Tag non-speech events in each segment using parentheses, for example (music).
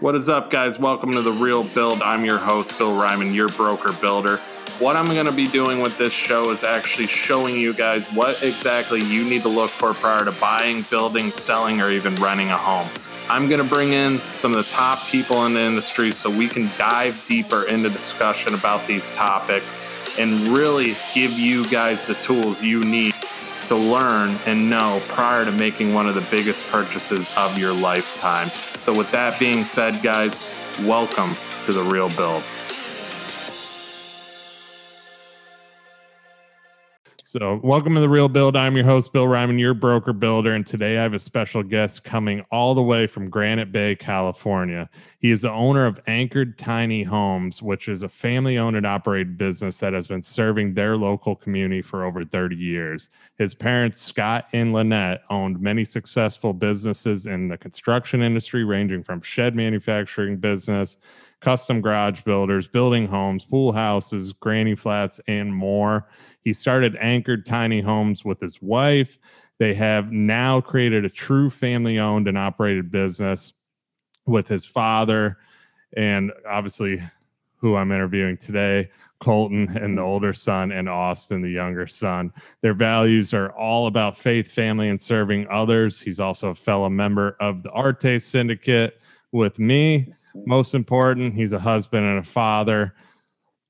What is up, guys? Welcome to The Real Build. I'm your host, Bill Reiman, your broker builder. What I'm going to be doing with this show is actually showing you guys what exactly you need to look for prior to buying, building, selling, or even renting a home. I'm going to bring in some of the top people in the industry so we can dive deeper into discussion about these topics and really give you guys the tools you need to learn and know prior to making one of the biggest purchases of your lifetime. So, with that being said, guys, welcome to the Real Build. So, welcome to the Real Build. I'm your host, Bill Reiman, your broker builder. And today I have a special guest coming all the way from Granite Bay, California. He is the owner of Anchored Tiny Homes, which is a family owned and operated business that has been serving their local community for over 30 years. His parents, Scott and Lynette, owned many successful businesses in the construction industry, ranging from shed manufacturing business custom garage builders, building homes, pool houses, granny flats, and more. He started Anchored Tiny Homes with his wife. They have now created a true family owned and operated business with his father and obviously who I'm interviewing today, Colton and the older son, and Austin, the younger son. Their values are all about faith, family, and serving others. He's also a fellow member of the Arete Syndicate with me most important, he's a husband and a father.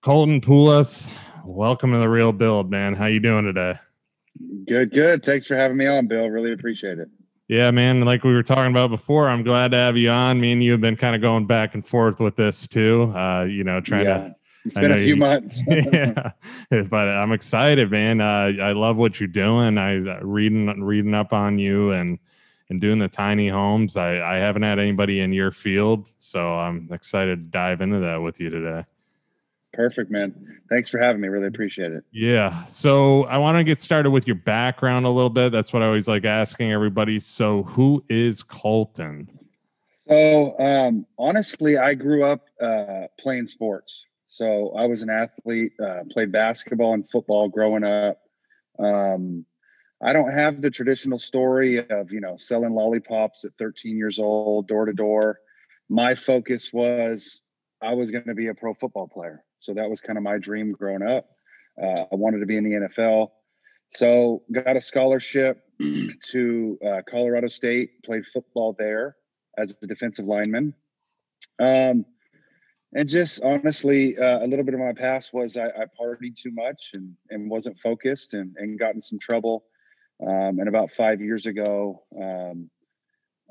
Colton Paulhus, welcome to the Real Build, man. How you doing today? Good, good. Thanks for having me on, Bill. Really appreciate it. Yeah, man. Like we were talking about before, I'm glad to have you on. Me and you have been kind of going back and forth with this too. Uh, you know, trying yeah. to it's been a few you, months. (laughs) (laughs) yeah, but I'm excited, man. Uh, I love what you're doing. I uh, reading reading up on you and and doing the tiny homes. I, I haven't had anybody in your field, so I'm excited to dive into that with you today. Perfect, man. Thanks for having me. Really appreciate it. Yeah. So I want to get started with your background a little bit. That's what I always like asking everybody. So, who is Colton? So, um, honestly, I grew up uh, playing sports. So, I was an athlete, uh, played basketball and football growing up. Um, I don't have the traditional story of, you know, selling lollipops at 13 years old, door to door. My focus was I was going to be a pro football player. So that was kind of my dream growing up. Uh, I wanted to be in the NFL. So got a scholarship (clears throat) to uh, Colorado State, played football there as a defensive lineman. Um, and just honestly, uh, a little bit of my past was I, I partied too much and, and wasn't focused and, and got in some trouble um, and about five years ago, um,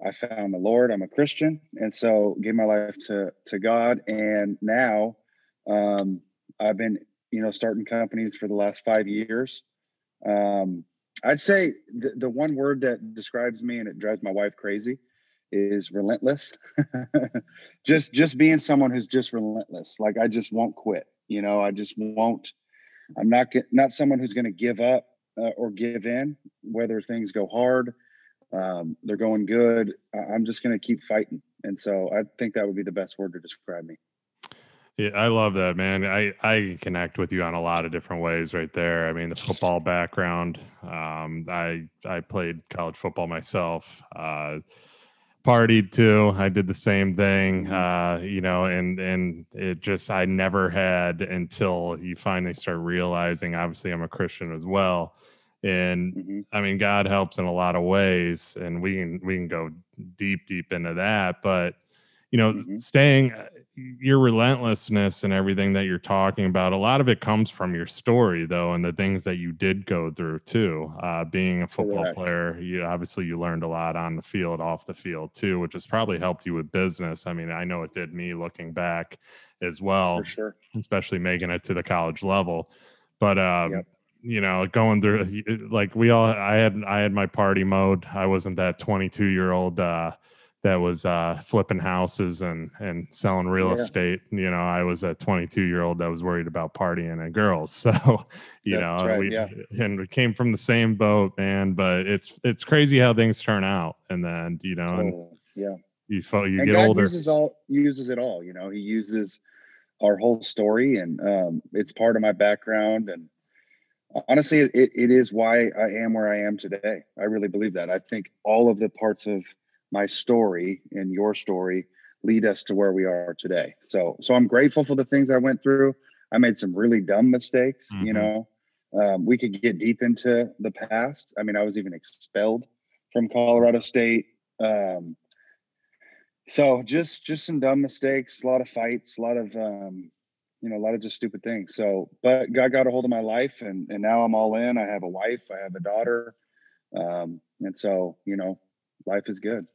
I found the Lord. I'm a Christian, and so gave my life to to God. And now, um, I've been, you know, starting companies for the last five years. Um, I'd say the, the one word that describes me, and it drives my wife crazy, is relentless. (laughs) just just being someone who's just relentless. Like I just won't quit. You know, I just won't. I'm not not someone who's going to give up uh, or give in, whether things go hard, um, they're going good. I'm just going to keep fighting. And so I think that would be the best word to describe me. Yeah, I love that, man. I, I connect with you on a lot of different ways right there. I mean, the football background. Um, I I played college football myself. Uh, partied too. I did the same thing, mm-hmm. uh, you know, and and it just I never had until you finally start realizing. Obviously, I'm a Christian as well, and mm-hmm. I mean, God helps in a lot of ways, and we can we can go deep deep into that. But you know, mm-hmm. staying your relentlessness and everything that you're talking about, a lot of it comes from your story, though, and the things that you did go through too. Uh, being a football Correct. player, you obviously you learned a lot on the field, off the field too, which has probably helped you with business. I mean, I know it did me looking back as well, For sure, especially making it to the college level. But um, yep. you know, going through like we all, I had I had my party mode. I wasn't that 22 year old. Uh, that was uh, flipping houses and and selling real yeah. estate. You know, I was a 22 year old that was worried about partying and girls. (laughs) So, you That's know, right, we yeah. and we came from the same boat, man. But it's it's crazy how things turn out, and then you know, and yeah, you you and get God older. Uses all uses it all. You know, He uses our whole story, and um, it's part of my background and honestly it, it is why i am where i am today i really believe that i think all of the parts of my story and your story lead us to where we are today. So so I'm grateful for the things I went through. I made some really dumb mistakes, mm-hmm. you know. Um, we could get deep into the past. I mean, I was even expelled from Colorado State. Um, so just just some dumb mistakes, a lot of fights, a lot of um, you know, a lot of just stupid things. So, but God got a hold of my life, and and now I'm all in. I have a wife, I have a daughter, um, and so you know, life is good.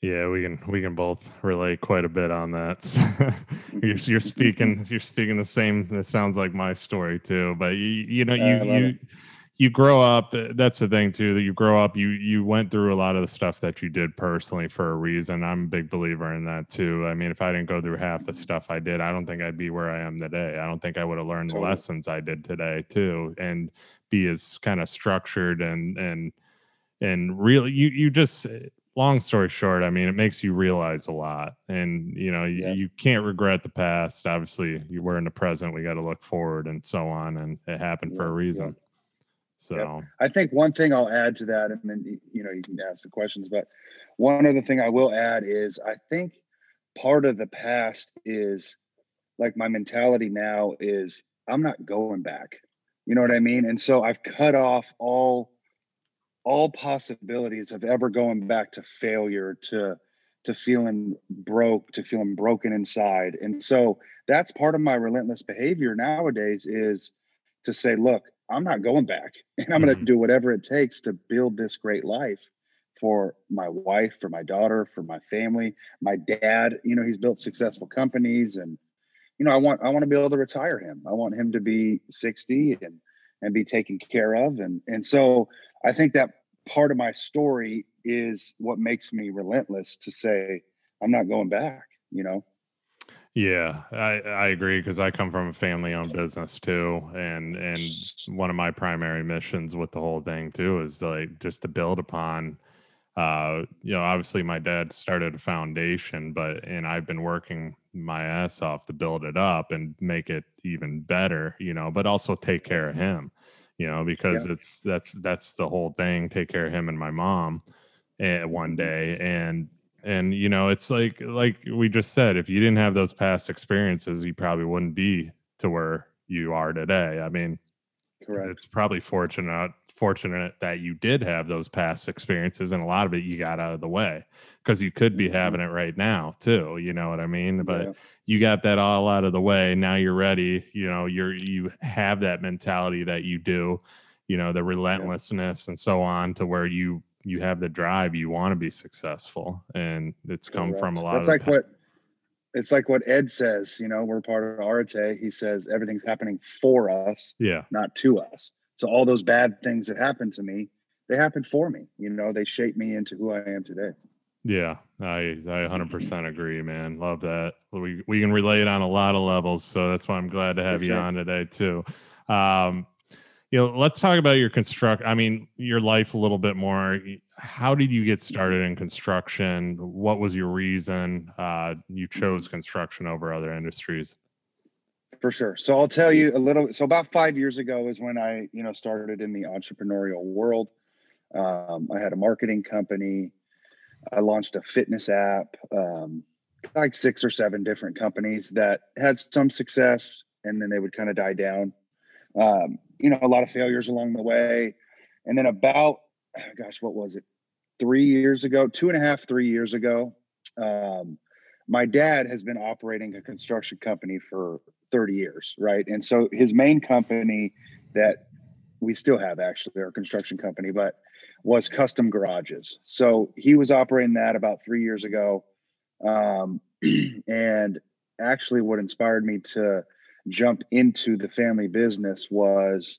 Yeah, we can we can both relate quite a bit on that. (laughs) you're, you're speaking you're speaking the same. That sounds like my story too. But you you know you you it. you grow up. That's the thing too. That you grow up. You you went through a lot of the stuff that you did personally for a reason. I'm a big believer in that too. I mean, if I didn't go through half the stuff I did, I don't think I'd be where I am today. I don't think I would have learned totally. the lessons I did today too, and be as kind of structured and and and really you you just long story short, I mean, it makes you realize a lot, and you know, you, yeah. you can't regret the past. Obviously, you were in the present. We got to look forward and so on, and it happened yeah, for a reason. Yeah. So, I think one thing I'll add to that, and then you know, you can ask the questions. But one other thing I will add is, I think part of the past is like my mentality now is I'm not going back. You know what I mean? And so I've cut off all all possibilities of ever going back to failure to to feeling broke to feeling broken inside. And so that's part of my relentless behavior nowadays is to say look i'm not going back (laughs) and i'm going to mm-hmm. do whatever it takes to build this great life for my wife for my daughter for my family my dad. You know he's built successful companies and you know i want i want to be able to retire him. I want him to be 60 and and be taken care of. And and so i think that part of my story is what makes me relentless to say i'm not going back you know? Yeah i i agree because i come from a family owned business too and and one of my primary missions with the whole thing too is like just to build upon uh you know obviously my dad started a foundation but and i've been working my ass off to build it up and make it even better you know but also take care of him you know, because yeah. it's that's that's the whole thing. Take care of him and my mom uh, one mm-hmm. day, and and you know, it's like like we just said, if you didn't have those past experiences, you probably wouldn't be to where you are today. I mean, Correct. it's probably fortunate fortunate that you did have those past experiences and a lot of it you got out of the way because you could be mm-hmm. having it right now too you know what i mean but yeah. you got that all out of the way now you're ready you know you're you have that mentality that you do you know the relentlessness yeah. and so on to where you you have the drive you want to be successful and it's come from a lot it's like what it's like what Ed says, you know, we're part of Arete. He says everything's happening for us, yeah, not to us. So all those bad things that happened to me, they happened for me. You know, they shaped me into who I am today. Yeah, I I 100% agree, man. Love that. We we can relate on a lot of levels, so that's why I'm glad to have for you sure. on today too. Um, you know, let's talk about your construct. I mean, your life a little bit more. How did you get started in construction? What was your reason uh, you chose construction over other industries? For sure. So I'll tell you a little. So about five years ago is when I, you know, started in the entrepreneurial world. Um, I had a marketing company. I launched a fitness app, um, like six or seven different companies that had some success, and then they would kind of die down. Um, you know, a lot of failures along the way, and then about, gosh, what was it? Three years ago, two and a half, three years ago. Um, my dad has been operating a construction company for 30 years, right? And so his main company that we still have actually our construction company, but was custom garages. So he was operating that about three years ago. Um, (clears throat) and actually, what inspired me to jump into the family business was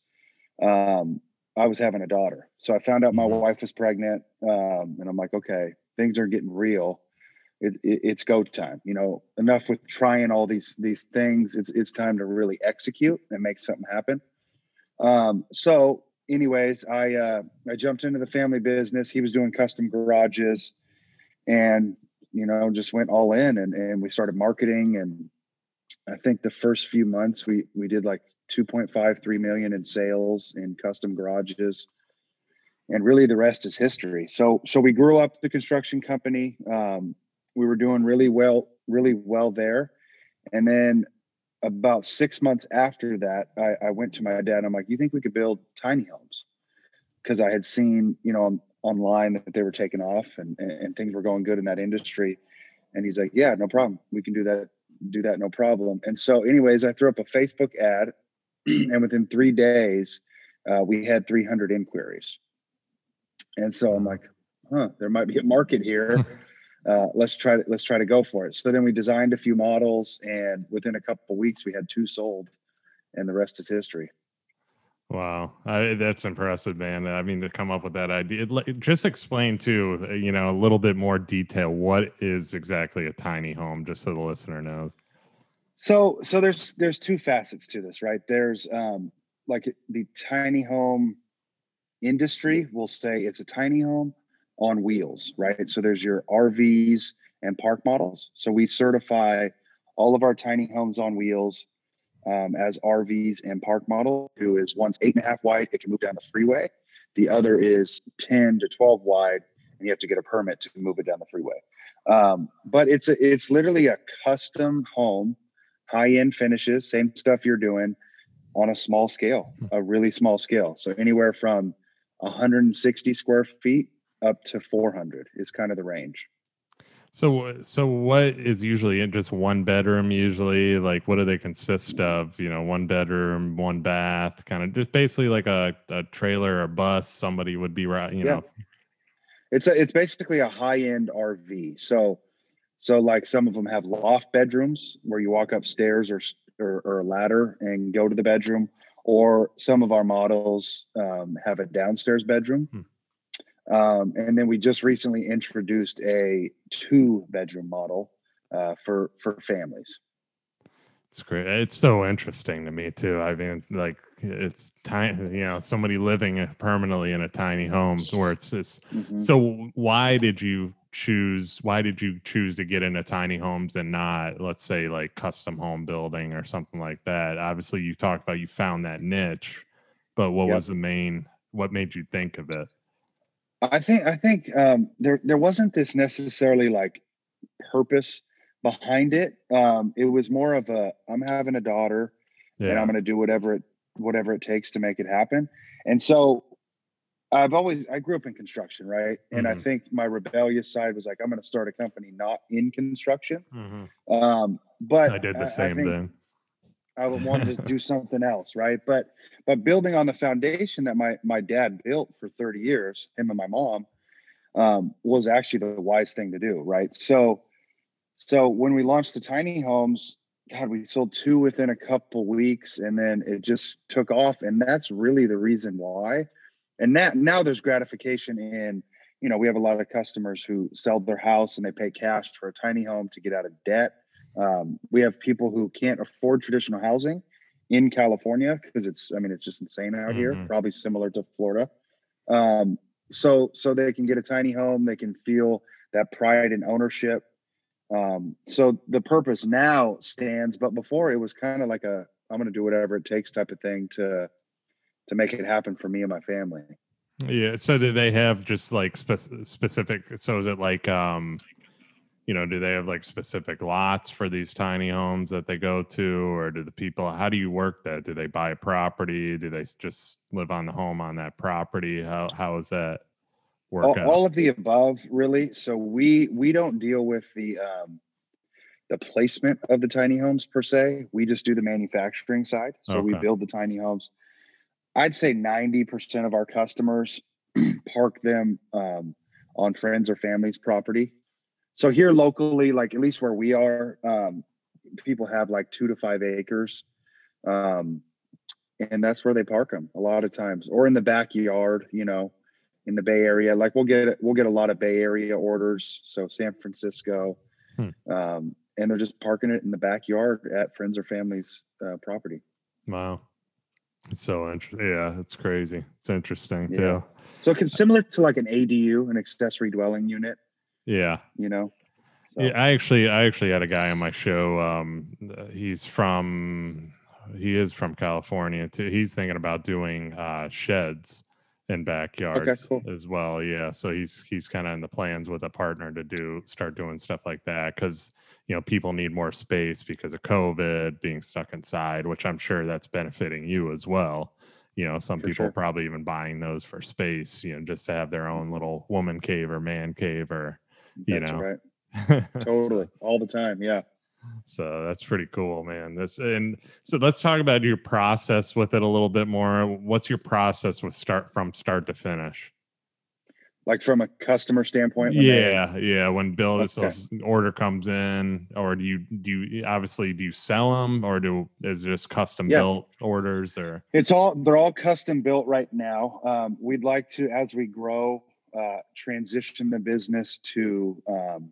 um, I was having a daughter. So I found out my mm-hmm. wife was pregnant, um, and I'm like, okay, things are getting real it, it, it's go time. You know, enough with trying all these these things. It's it's time to really execute and make something happen. Um, so, anyways, I uh, I jumped into the family business. He was doing custom garages, and you know, just went all in, and and we started marketing. And I think the first few months we we did like 2.5 3 million in sales in custom garages and really the rest is history so so we grew up the construction company um, we were doing really well, really well there. And then about six months after that, I, I went to my dad. I'm like, "You think we could build tiny homes?" Because I had seen, you know, on, online that they were taking off and, and and things were going good in that industry. And he's like, "Yeah, no problem. We can do that. Do that, no problem." And so, anyways, I threw up a Facebook ad, (clears throat) and within three days, uh, we had 300 inquiries. And so I'm like, "Huh, there might be a market here." (laughs) uh, let's try to let's try to go for it. So then we designed a few models, and within a couple of weeks, we had two sold, and the rest is history. Wow, I, that's impressive, man. I mean, to come up with that idea, just explain uh, you know, a little bit more detail. What is exactly a tiny home, just so the listener knows? So, so there's there's two facets to this, right? There's um, like the tiny home industry will say it's a tiny home on wheels, right? So there's your RVs and park models. So we certify all of our tiny homes on wheels um, as RVs and park model. Who is one's eight and a half wide, it can move down the freeway. The other is 10 to 12 wide, and you have to get a permit to move it down the freeway. Um, but it's a, it's literally a custom home, high end finishes, same stuff you're doing on a small scale, a really small scale. So anywhere from 160 square feet up to 400 is kind of the range. So, so what is usually in just one bedroom? Usually, like what do they consist of? You know, one bedroom, one bath, kind of just basically like a, a trailer or bus. Somebody would be right. You yeah. know, it's a it's basically a high end RV. So, so like some of them have loft bedrooms where you walk upstairs or or, or a ladder and go to the bedroom, or some of our models um, have a downstairs bedroom. Hmm um, and then we just recently introduced a two bedroom model uh, for for families. It's great. It's so interesting to me too. I mean, like it's tiny, you know, somebody living permanently in a tiny home where it's just. Mm-hmm. So, why did you choose? Why did you choose to get into tiny homes and not, let's say, like custom home building or something like that? Obviously, you talked about you found that niche, but what yep. was the main? What made you think of it? I think I think um, there there wasn't this necessarily like purpose behind it. Um, it was more of a I'm having a daughter, yeah. and I'm going to do whatever it whatever it takes to make it happen. And so I've always I grew up in construction, right? And mm-hmm. I think my rebellious side was like I'm going to start a company not in construction. Mm-hmm. Um, but I did the same I think, thing. I would want to (laughs) do something else, right? But but building on the foundation that my my dad built for 30 years, him and my mom, um, was actually the wise thing to do, right? So so when we launched the tiny homes, God, we sold two within a couple weeks, and then it just took off, and that's really the reason why. And that now there's gratification in, you know, we have a lot of customers who sell their house and they pay cash for a tiny home to get out of debt um, we have people who can't afford traditional housing in California because it's, I mean, it's just insane out mm-hmm. here, probably similar to Florida. Um, so, so they can get a tiny home, they can feel that pride and ownership. Um, so the purpose now stands, but before it was kind of like a, I'm going to do whatever it takes type of thing to, to make it happen for me and my family. Yeah. So do they have just like spe- specific? So is it like um you know, do they have like specific lots for these tiny homes that they go to, or do the people? How do you work that? Do they buy a property? Do they just live on the home on that property? How how is that work? All, all of the above, really. So we we don't deal with the um, the placement of the tiny homes per se. We just do the manufacturing side. So okay. we build the tiny homes. I'd say ninety percent of our customers (clears throat) park them um, on friends or family's property so here locally, like at least where we are, um, people have like two to five acres. Um, and that's where they park them a lot of times or in the backyard, you know, in the Bay Area. Like we'll get, we'll get a lot of Bay Area orders. So San Francisco, hmm. um, and they're just parking it in the backyard at friends or family's uh, property. Wow. It's so interesting. Yeah, it's crazy. It's interesting yeah. too. So it's similar to like an ADU, an accessory dwelling unit. Yeah. You know. So. Yeah, I actually I actually had a guy on my show. Um he's from he is from California too. He's thinking about doing uh sheds and backyards cool. as well. Yeah, so he's he's kind of in the plans with a partner to do start doing stuff like that because you know people need more space because of COVID, being stuck inside, which I'm sure that's benefiting you as well. You know, some For people sure. probably even buying those for space, you know, just to have their own little woman cave or man cave or you That's know. right. So- (laughs) Totally. All the time. Yeah. so that's pretty cool, man. this and so let's talk about your process with it a little bit more. What's your process with start from start to finish? Like from a customer standpoint. when they- Yeah, yeah. When bill Okay. order comes in, or do you do you obviously do you sell them, or do is just custom Yeah. built orders, or It's all they're all custom built right now. Um, we'd like to, as we grow, uh, transition the business to um,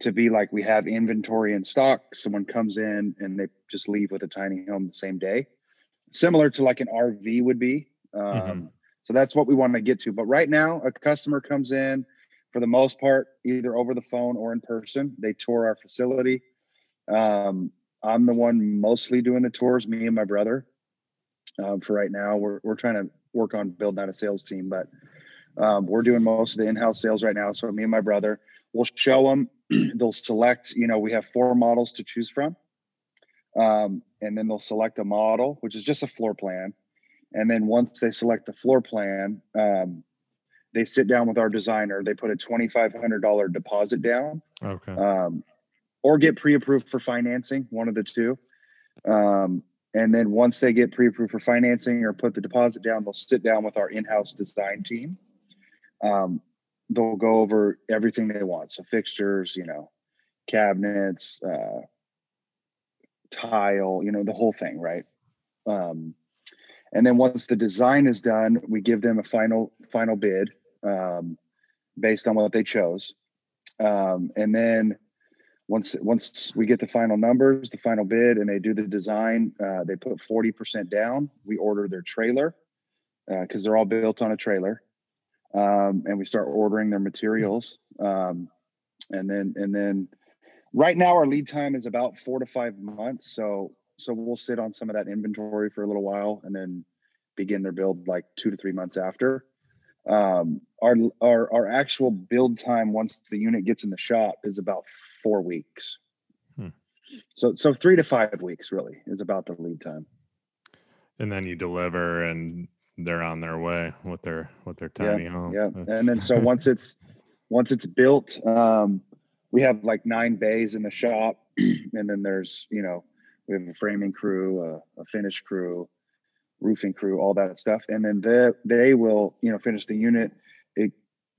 to be like we have inventory in stock. Someone comes in and they just leave with a tiny home the same day, similar to like an RV would be. Um, Mhm. So that's what we want to get to. But right now, a customer comes in for the most part, either over the phone or in person. They tour our facility. Um, I'm the one mostly doing the tours, me and my brother um, for right now. We're we're trying to work on building out a sales team, but um, we're doing most of the in-house sales right now. So me and my brother will show them. (clears throat) they'll select. You know, we have four models to choose from, um, and then they'll select a model, which is just a floor plan. And then once they select the floor plan, um, they sit down with our designer. They put a twenty-five hundred dollar deposit down okay, um, or get pre-approved for financing, one of the two. Um, and then once they get pre-approved for financing or put the deposit down, they'll sit down with our in-house design team. Um, they'll go over everything they want, so fixtures, you know, cabinets, uh, tile, you know, the whole thing, right? Um, and then once the design is done, we give them a final final bid um, based on what they chose. Um, and then once once we get the final numbers, the final bid, and they do the design, uh, they put forty percent down. We order their trailer because they're all built on a trailer, um, and we start ordering their materials. Um, and then and then right now our lead time is about four to five months. So so we'll sit on some of that inventory for a little while, and then begin their build like two to three months after um our our our actual build time once the unit gets in the shop is about four weeks Hmm. so so three to five weeks really is about the lead time and then you deliver, and they're on their way with their with their Yeah, tiny home. yeah. That's- and then so (laughs) once it's once it's built um we have like nine bays in the shop. (clears throat) And then there's you know we have a framing crew a, a finish crew roofing crew all that stuff. And then they they will you know finish the unit. It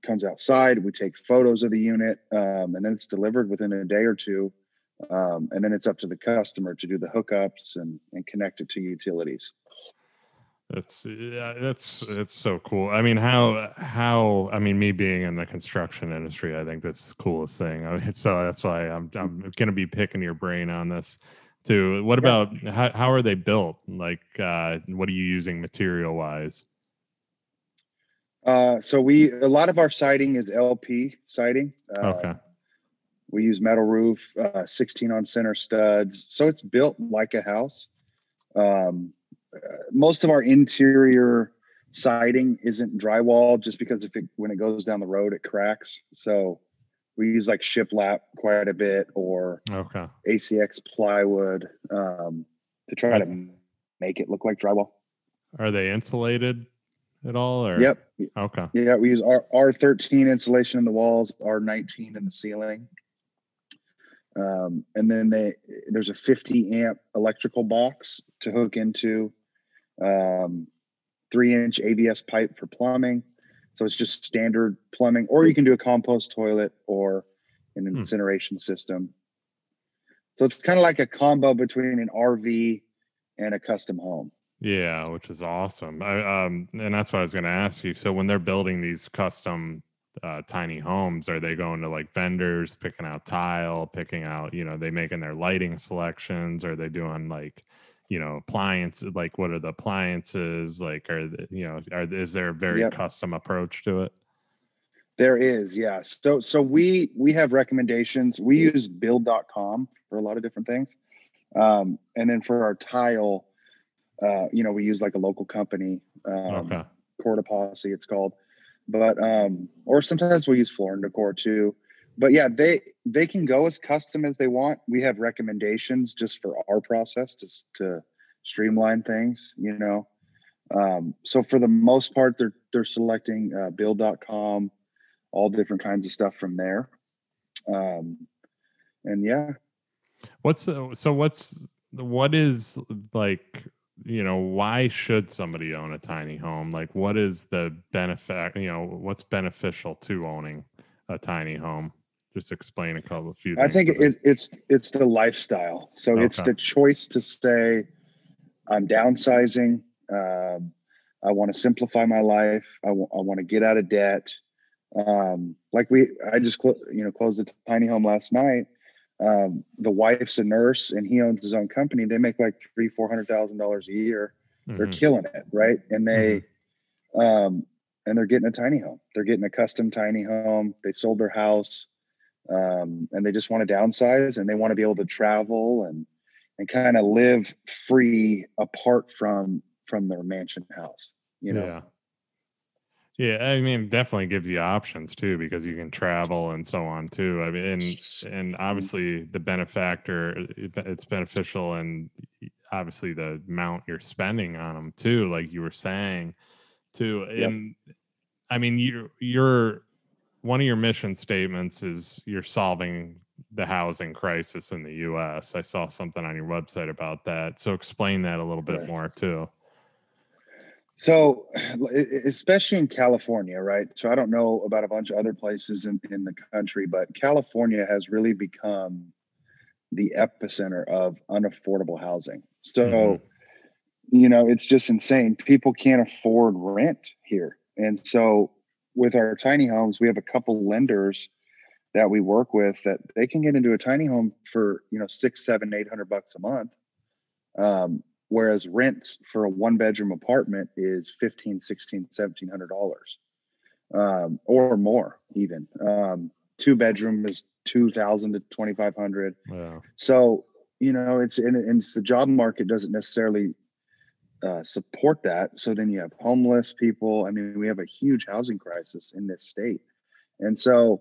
comes outside. We take photos of the unit um, and then it's delivered within a day or two. Um, and then it's up to the customer to do the hookups and and connect it to utilities That's yeah, that's it's so cool. I mean, how how I mean, me being in the construction industry, I think that's the coolest thing. I mean, (laughs) so that's why I'm I'm gonna be picking your brain on this too. What Yeah. about how how are they built? Like, uh, what are you using material wise? uh, so we a lot of our siding is lp siding uh, Okay, We use metal roof, uh, 16 on center studs. So it's built like a house. Um, most of our interior siding isn't drywall just because if it, when it goes down the road, it cracks. So we use like shiplap quite a bit or okay, ACX plywood um, to try to make it look like drywall. are they insulated at all? Or Yep. okay, Yeah, we use R R13 insulation in the walls, R19 in the ceiling. Um, and then they there's a 50 amp electrical box to hook into um, three inch ABS pipe for plumbing. So it's just standard plumbing, or you can do a compost toilet or an Hmm. incineration system. So it's kind of like a combo between an RV and a custom home. yeah, which is awesome. I, um, and that's what I was gonna ask you. So when they're building these custom uh, tiny homes, are they going to like vendors, picking out tile, picking out, you know, they making their lighting selections? Are they doing like, you know, appliances? Like, what are the appliances? Like, are the, you know, are is there a very Yep. custom approach to it? There is, yeah. So so we we have recommendations. We use build.com for a lot of different things. Um, and then for our tile, uh, you know, we use like a local company. Um, okay, Corda Posse, it's called. But um, or sometimes we'll use floor and decor too. But yeah, they they can go as custom as they want. We have recommendations just for our process to to streamline things, you know. Um, so for the most part, they're they're selecting uh, build.com, all different kinds of stuff from there. Um, and yeah. What's the, so what's what is like you know why should somebody own a tiny home like what is the benefit you know what's beneficial to owning a tiny home just explain a couple of few i think it, it's it's the lifestyle so okay. it's the choice to say i'm downsizing um, i want to simplify my life I, w- I want to get out of debt um, like we i just cl- you know closed a tiny home last night um, the wife's a nurse and he owns his own company. They make like three, four hundred thousand dollars a year. Mm-hmm. They're killing it, right? And they, mm-hmm. um, and they're getting a tiny home. They're getting a custom tiny home. They sold their house, um, and they just want to downsize and they want to be able to travel and and kind of live free apart from from their mansion house. You know. Yeah. Yeah, I mean, definitely gives you options too because you can travel and so on too. I mean, and and obviously the benefactor, it's beneficial, and obviously the amount you're spending on them too, like you were saying, too. And yep. I mean, you you're one of your mission statements is you're solving the housing crisis in the U.S. I saw something on your website about that, so explain that a little bit right. more too. So, especially in California, right? So, I don't know about a bunch of other places in, in the country, but California has really become the epicenter of unaffordable housing. So, mm-hmm. you know, it's just insane. People can't afford rent here. And so, with our tiny homes, we have a couple lenders that we work with that they can get into a tiny home for, you know, six, seven, eight hundred bucks a month. Um, whereas rents for a one bedroom apartment is fifteen, sixteen, seventeen hundred dollars um, or more even um, two bedroom is 2000 to 2500 yeah. so you know it's and, and it's the job market doesn't necessarily uh, support that so then you have homeless people i mean we have a huge housing crisis in this state and so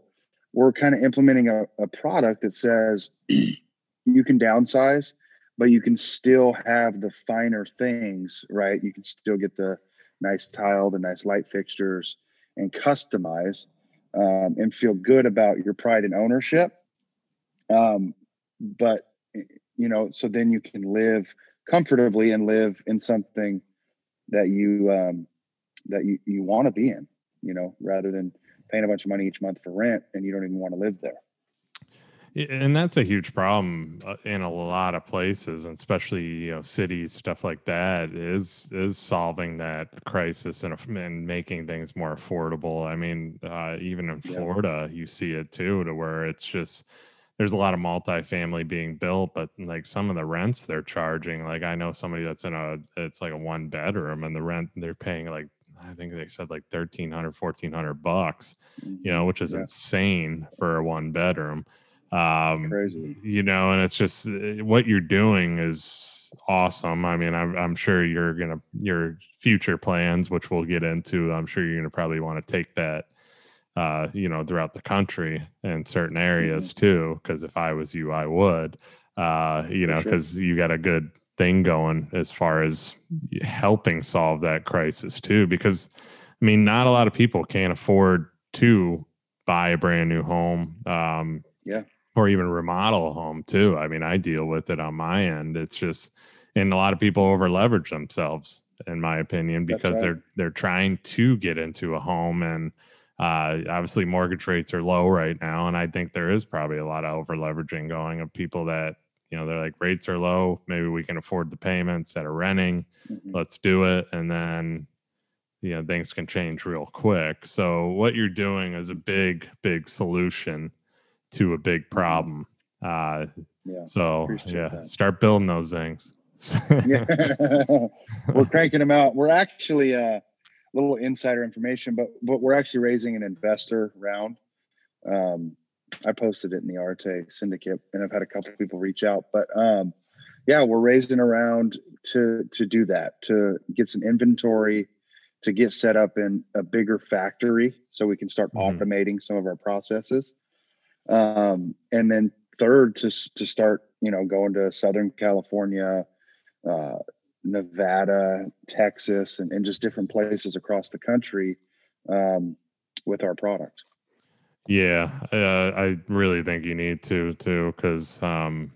we're kind of implementing a, a product that says (clears throat) you can downsize but you can still have the finer things, right? You can still get the nice tile, the nice light fixtures, and customize um, and feel good about your pride and ownership. Um, but you know, so then you can live comfortably and live in something that you um, that you, you want to be in, you know, rather than paying a bunch of money each month for rent and you don't even want to live there. And that's a huge problem uh, in a lot of places, and especially you know cities, stuff like that is is solving that crisis and, and making things more affordable. I mean, uh, even in Florida, yeah. you see it too, to where it's just there's a lot of multifamily being built, but like some of the rents they're charging, like I know somebody that's in a it's like a one bedroom, and the rent they're paying like I think they said like 1300 1400 bucks, you know, mm-hmm. which is yeah. insane for a one bedroom um Crazy. you know and it's just eh, what you're doing is awesome i mean I'm, I'm sure you're gonna your future plans which we'll get into i'm sure you're gonna probably want to take that uh you know throughout the country and certain areas mm-hmm. too because if i was you i would uh you know because sure. you got a good thing going as far as helping solve that crisis too because i mean not a lot of people can't afford to buy a brand new home um yeah or even remodel a home too. I mean, I deal with it on my end. It's just, and a lot of people over leverage themselves, in my opinion, because right. they're they're trying to get into a home, and uh, obviously mortgage rates are low right now, and I think there is probably a lot of over leveraging going of people that you know they're like rates are low, maybe we can afford the payments that are renting, mm-hmm. let's do it, and then you know things can change real quick. So what you're doing is a big big solution to a big mm-hmm. problem. Uh, yeah. So yeah, that. start building those things. yeah. (laughs) (laughs) we're cranking them out. We're actually uh, little insider information, but but we're actually raising an investor round. Um, I posted it in the Arete Syndicate, and I've had a couple people reach out. But um, yeah, we're raising around to to do that to get some inventory to get set up in a bigger factory so we can start mm-hmm. automating some of our processes. Um, and then third to to start, you know, going to Southern California, uh, Nevada, Texas, and, and just different places across the country um, with our product. Yeah, uh, I really think you need to too, because um,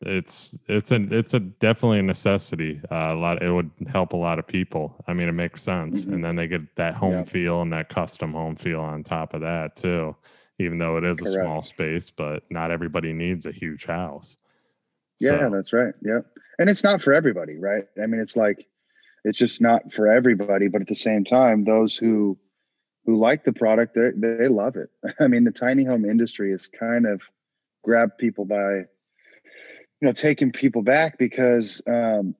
it's it's a it's a definitely a necessity. Uh, a lot it would help a lot of people. I mean, it makes sense, mm-hmm. and then they get that home yeah. feel and that custom home feel on top of that too. Even though it is Correct. a small space, but not everybody needs a huge house. Yeah, that's right. Yeah, and it's not for everybody, right? I mean, it's like it's just not for everybody. But at the same time, those who who like the product, they they love it. (laughs) I mean, the tiny home industry is kind of grabbed people by, you know, taking people back because um,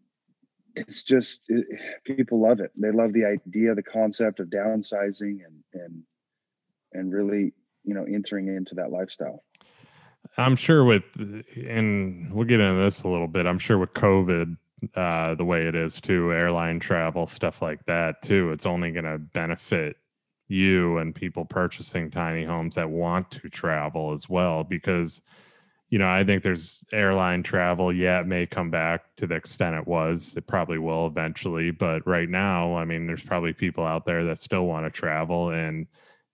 it's just it, people love it. They love the idea, the concept of downsizing and and and really, you know, entering into that lifestyle. I'm sure with, and we'll get into this a little bit. I'm sure with COVID, uh, the way it is too, airline travel, stuff like that too, it's only going to benefit you and people purchasing tiny homes that want to travel as well because you know i think there's airline travel yeah it may come back to the extent it was it probably will eventually but right now i mean there's probably people out there that still want to travel and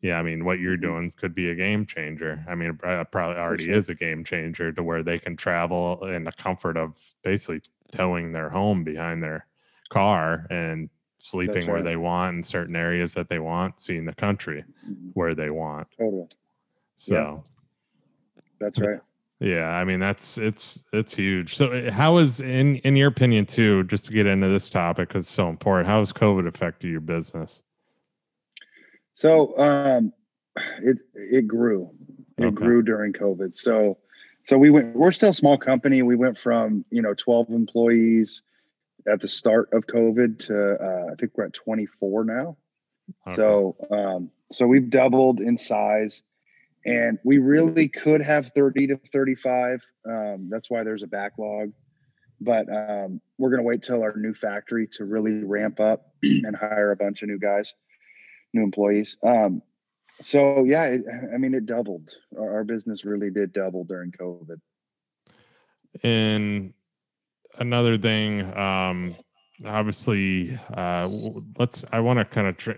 yeah i mean what you're mm-hmm. doing could be a game changer i mean it probably already sure. is a game changer to where they can travel in the comfort of basically towing their home behind their car and sleeping right. where they want in certain areas that they want, seeing the country mm-hmm. where they want. Totally. So yeah. that's right. Yeah, I mean that's it's it's huge. So eh, how is in in your opinion too, just to get into this topic because it's so important, how has COVID affected your business? So um it it grew. It okay. grew during COVID. So so we went we're still a small company. We went from, you know, 12 employees at the start of COVID to uh, I think we're at 24 now. Okay. So um, so we've doubled in size, and we really could have 30 to 35. Um, that's why there's a backlog. But um, we're going to wait till our new factory to really ramp up (clears throat) and hire a bunch of new guys, new employees. Um, so yeah, it, I mean, it doubled. Our, our business really did double during COVID. And another thing um obviously uh let's i want to kind of tr-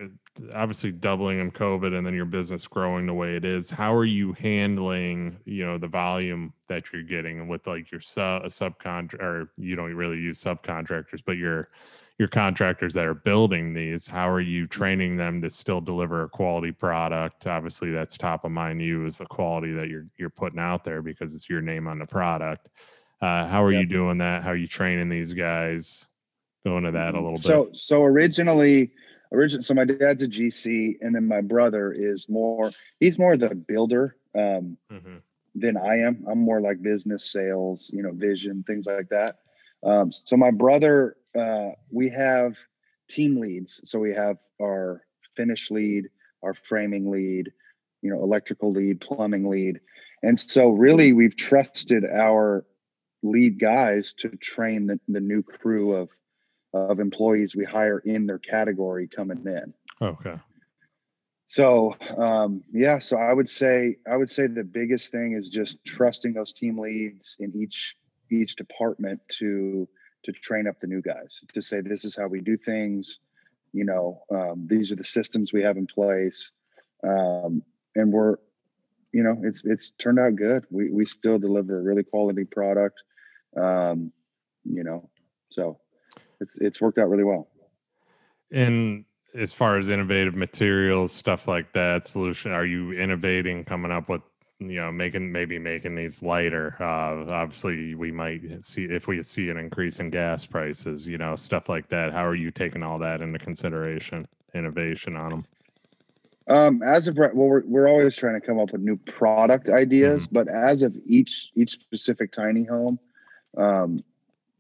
obviously doubling in covid and then your business growing the way it is how are you handling you know the volume that you're getting with like your sub subcontract or you don't really use subcontractors but your your contractors that are building these how are you training them to still deliver a quality product obviously that's top of mind you is the quality that you're you're putting out there because it's your name on the product uh, how are yep. you doing that? How are you training these guys? Go into that a little so, bit. So, so originally, original. So my dad's a GC, and then my brother is more. He's more the builder um, mm-hmm. than I am. I'm more like business, sales, you know, vision, things like that. Um, so my brother, uh, we have team leads. So we have our finish lead, our framing lead, you know, electrical lead, plumbing lead, and so really we've trusted our lead guys to train the, the new crew of of employees we hire in their category coming in. Okay. So um, yeah, so I would say I would say the biggest thing is just trusting those team leads in each each department to to train up the new guys to say this is how we do things. You know, um, these are the systems we have in place, um, and we're you know it's it's turned out good. We we still deliver a really quality product um, you know, so it's it's worked out really well. And as far as innovative materials, stuff like that, solution, are you innovating, coming up with you know making maybe making these lighter uh obviously we might see if we see an increase in gas prices you know stuff like that how are you taking all that into consideration innovation on them um as of well we're, we're always trying to come up with new product ideas mm-hmm. but as of each each specific tiny home um,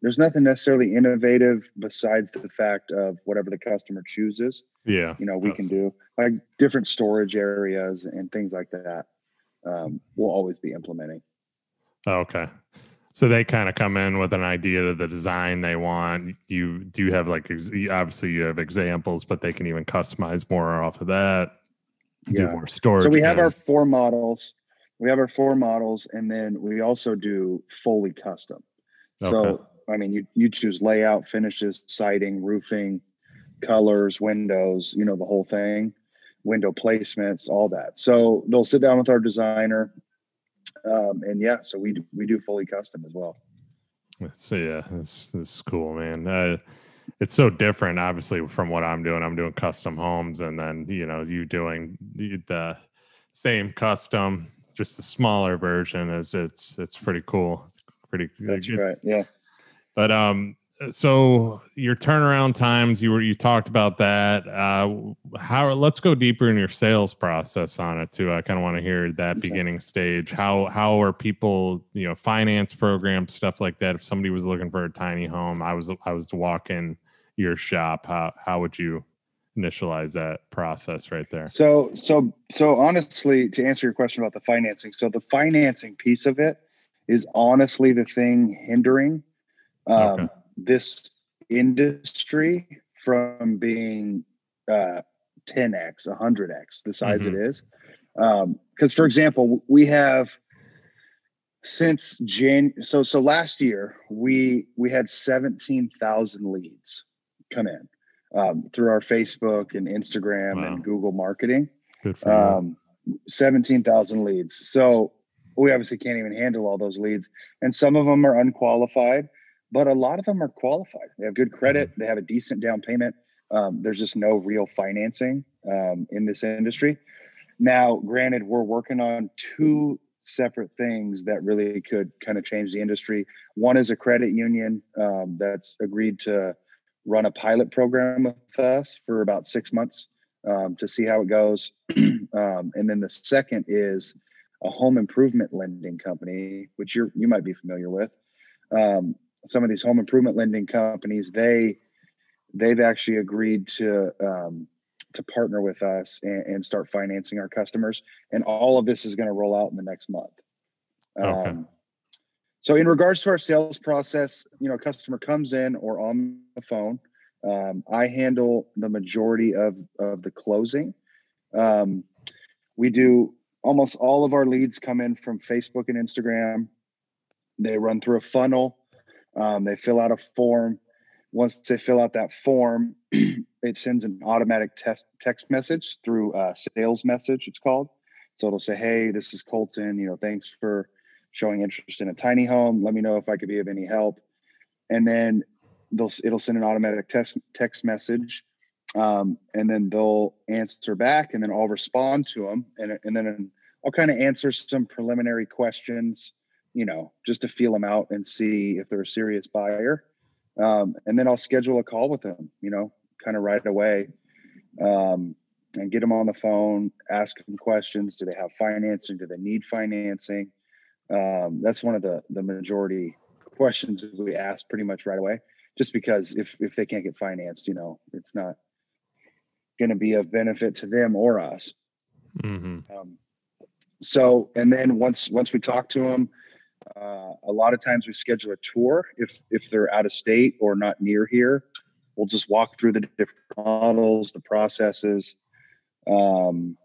there's nothing necessarily innovative besides the fact of whatever the customer chooses. Yeah. You know, we can do like different storage areas and things like that. Um, we'll always be implementing. Okay. So they kind of come in with an idea of the design they want. You do have like obviously you have examples, but they can even customize more off of that. Do Yeah. more storage. So we have our four models. We have our four models, and then we also do fully custom. Okay. So I mean, you you choose layout, finishes, siding, roofing, colors, windows, you know, the whole thing, window placements, all that. So they'll sit down with our designer, um, and yeah, so we do- we do fully custom as well. So yeah, this is cool, man. Uh, it's so different, obviously, from what I'm doing. I'm doing custom homes, and then you know you doing the, same custom, just a smaller version. Is it's it's pretty cool. Pretty. That's right. Yeah. But um, so your turnaround times, you were you talked about that. Uh, how? Let's go deeper in your sales process on it too. I kind of want to hear that Okay. beginning stage. How how are people, you know, finance programs, stuff like that? If somebody was looking for a tiny home, I was I was to walk in your shop. How how would you initialize that process right there? So, so, so honestly, to answer your question about the financing, so the financing piece of it is honestly the thing hindering um, Okay. This industry from being uh, 10x, 100x the size it is. Because, for example, we have since Jan. So, so last year we we had 17,000 leads come in um, through our Facebook and Instagram Wow. and Google marketing. Good for. Um, 17,000 leads. So we obviously can't even handle all those leads. And some of them are unqualified, but a lot of them are qualified. They have good credit, they have a decent down payment. Um, there's just no real financing um, in this industry. Now, granted, we're working on two separate things that really could kind of change the industry. One is a credit union um, that's agreed to run a pilot program with us for about six months um, to see how it goes. (clears throat) um, and then the second is a home improvement lending company, which you you might be familiar with. Um, some of these home improvement lending companies, they they've actually agreed to um, to partner with us and, and start financing our customers. And all of this is going to roll out in the next month. Okay. Um, so in regards to our sales process, you know, a customer comes in or on the phone. Um, I handle the majority of of the closing. Um, we do almost all of our leads come in from Facebook and Instagram. They run through a funnel. Um, they fill out a form. Once they fill out that form, (clears throat) it sends an automatic test text message through a sales message. It's called. So it'll say, "Hey, this is Colton. You know, thanks for showing interest in a tiny home. Let me know if I could be of any help." And then they'll it'll send an automatic text text message, um, and then they'll answer back, and then I'll respond to them, and and then I'll kind of answer some preliminary questions, you know, just to feel them out and see if they're a serious buyer, um, and then I'll schedule a call with them, you know, kind of right away, um, and get them on the phone, ask them questions. Do they have financing? Do they need financing? Um, that's one of the the majority questions we ask pretty much right away just because if if they can't get financed you know it's not going to be of benefit to them or us hmm um, so and then once once we talk to them uh, a lot of times we schedule a tour if if they're out of state or not near here. We'll just walk through the different models the processes um,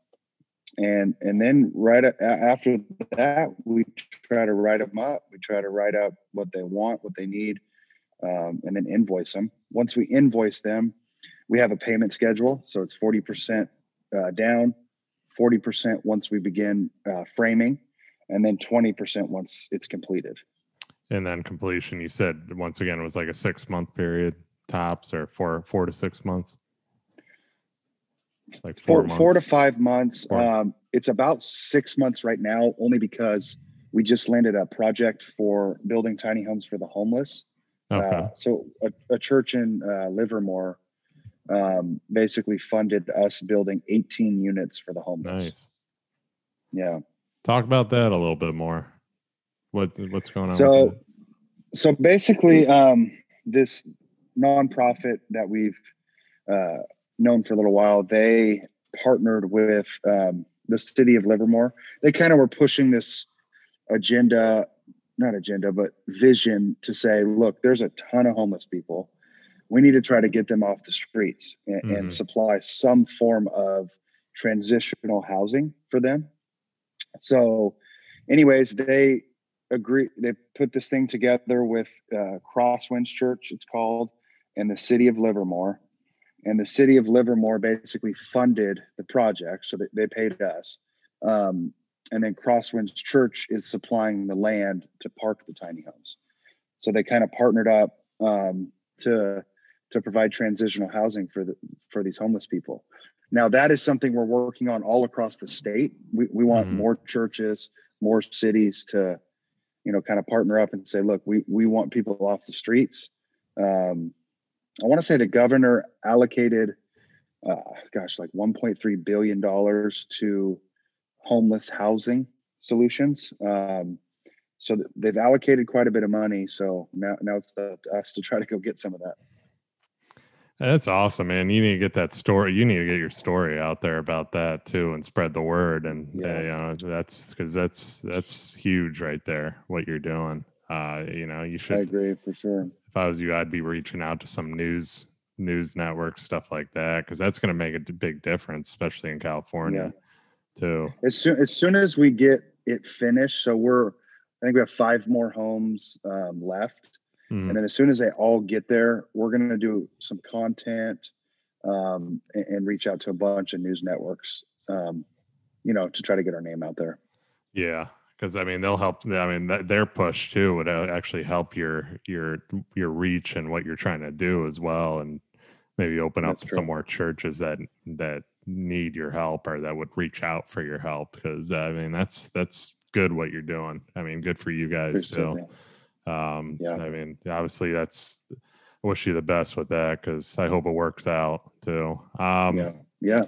and and then right after that we try to write them up. We try to write up what they want what they need um, and then invoice them once we invoice them we have a payment schedule so it's 40% uh, down 40% once we begin uh, framing and then 20% once it's completed And then completion, you said once again was like a six month period tops or four four to six months. It's like four, four, four to months. five months um, it's about six months right now only because we just landed a project for building tiny homes for the homeless okay. Uh, so a, a church in uh, Livermore um, basically funded us building 18 units for the homeless. nice. Yeah. Talk about that a little bit more. What what's going on? So, so basically, um, this nonprofit that we've uh, known for a little while, they partnered with um, the city of Livermore. They kind of were pushing this agenda not agenda, but vision to say, look, there's a ton of homeless people. We need to try to get them off the streets and, mm-hmm. and supply some form of transitional housing for them. So, anyways, they agree. They put this thing together with uh, Crosswinds Church, it's called, and the city of Livermore. And the city of Livermore basically funded the project, so they, paid us. Um, and then Crosswinds Church is supplying the land to park the tiny homes. So they kind of partnered up um, to to provide transitional housing for the for these homeless people. Now that is something we're working on all across the state. We we want mm-hmm. more churches, more cities to, you know, kind of partner up and say, look, we we want people off the streets. Um, I want to say the governor allocated, uh, gosh, like 1.3 billion dollars to homeless housing solutions. Um, so they've allocated quite a bit of money. So now, now it's up to us to try to go get some of that. That's awesome, man. You need to get that story. You need to get your story out there about that too, and spread the word. And yeah. uh, you know, that's because that's that's huge right there. What you're doing. Uh, you know, you should. I agree for sure. If I was you, I'd be reaching out to some news news networks, stuff like that, because that's going to make a big difference, especially in California. Yeah too. As soon as soon as we get it finished, so we're I think we have five more homes um, left, mm. and then as soon as they all get there, we're going to do some content um, and, and, reach out to a bunch of news networks, um, you know, to try to get our name out there. Yeah, because I mean they'll help. I mean their push too would uh, actually help your your your reach and what you're trying to do as well, and maybe open up some more churches that that need your help or that would reach out for your help because uh, I mean that's that's good what you're doing. I mean, good for you guys too. Um, yeah. I mean, obviously that's I wish you the best with that because I hope it works out too. Um, yeah. Yeah.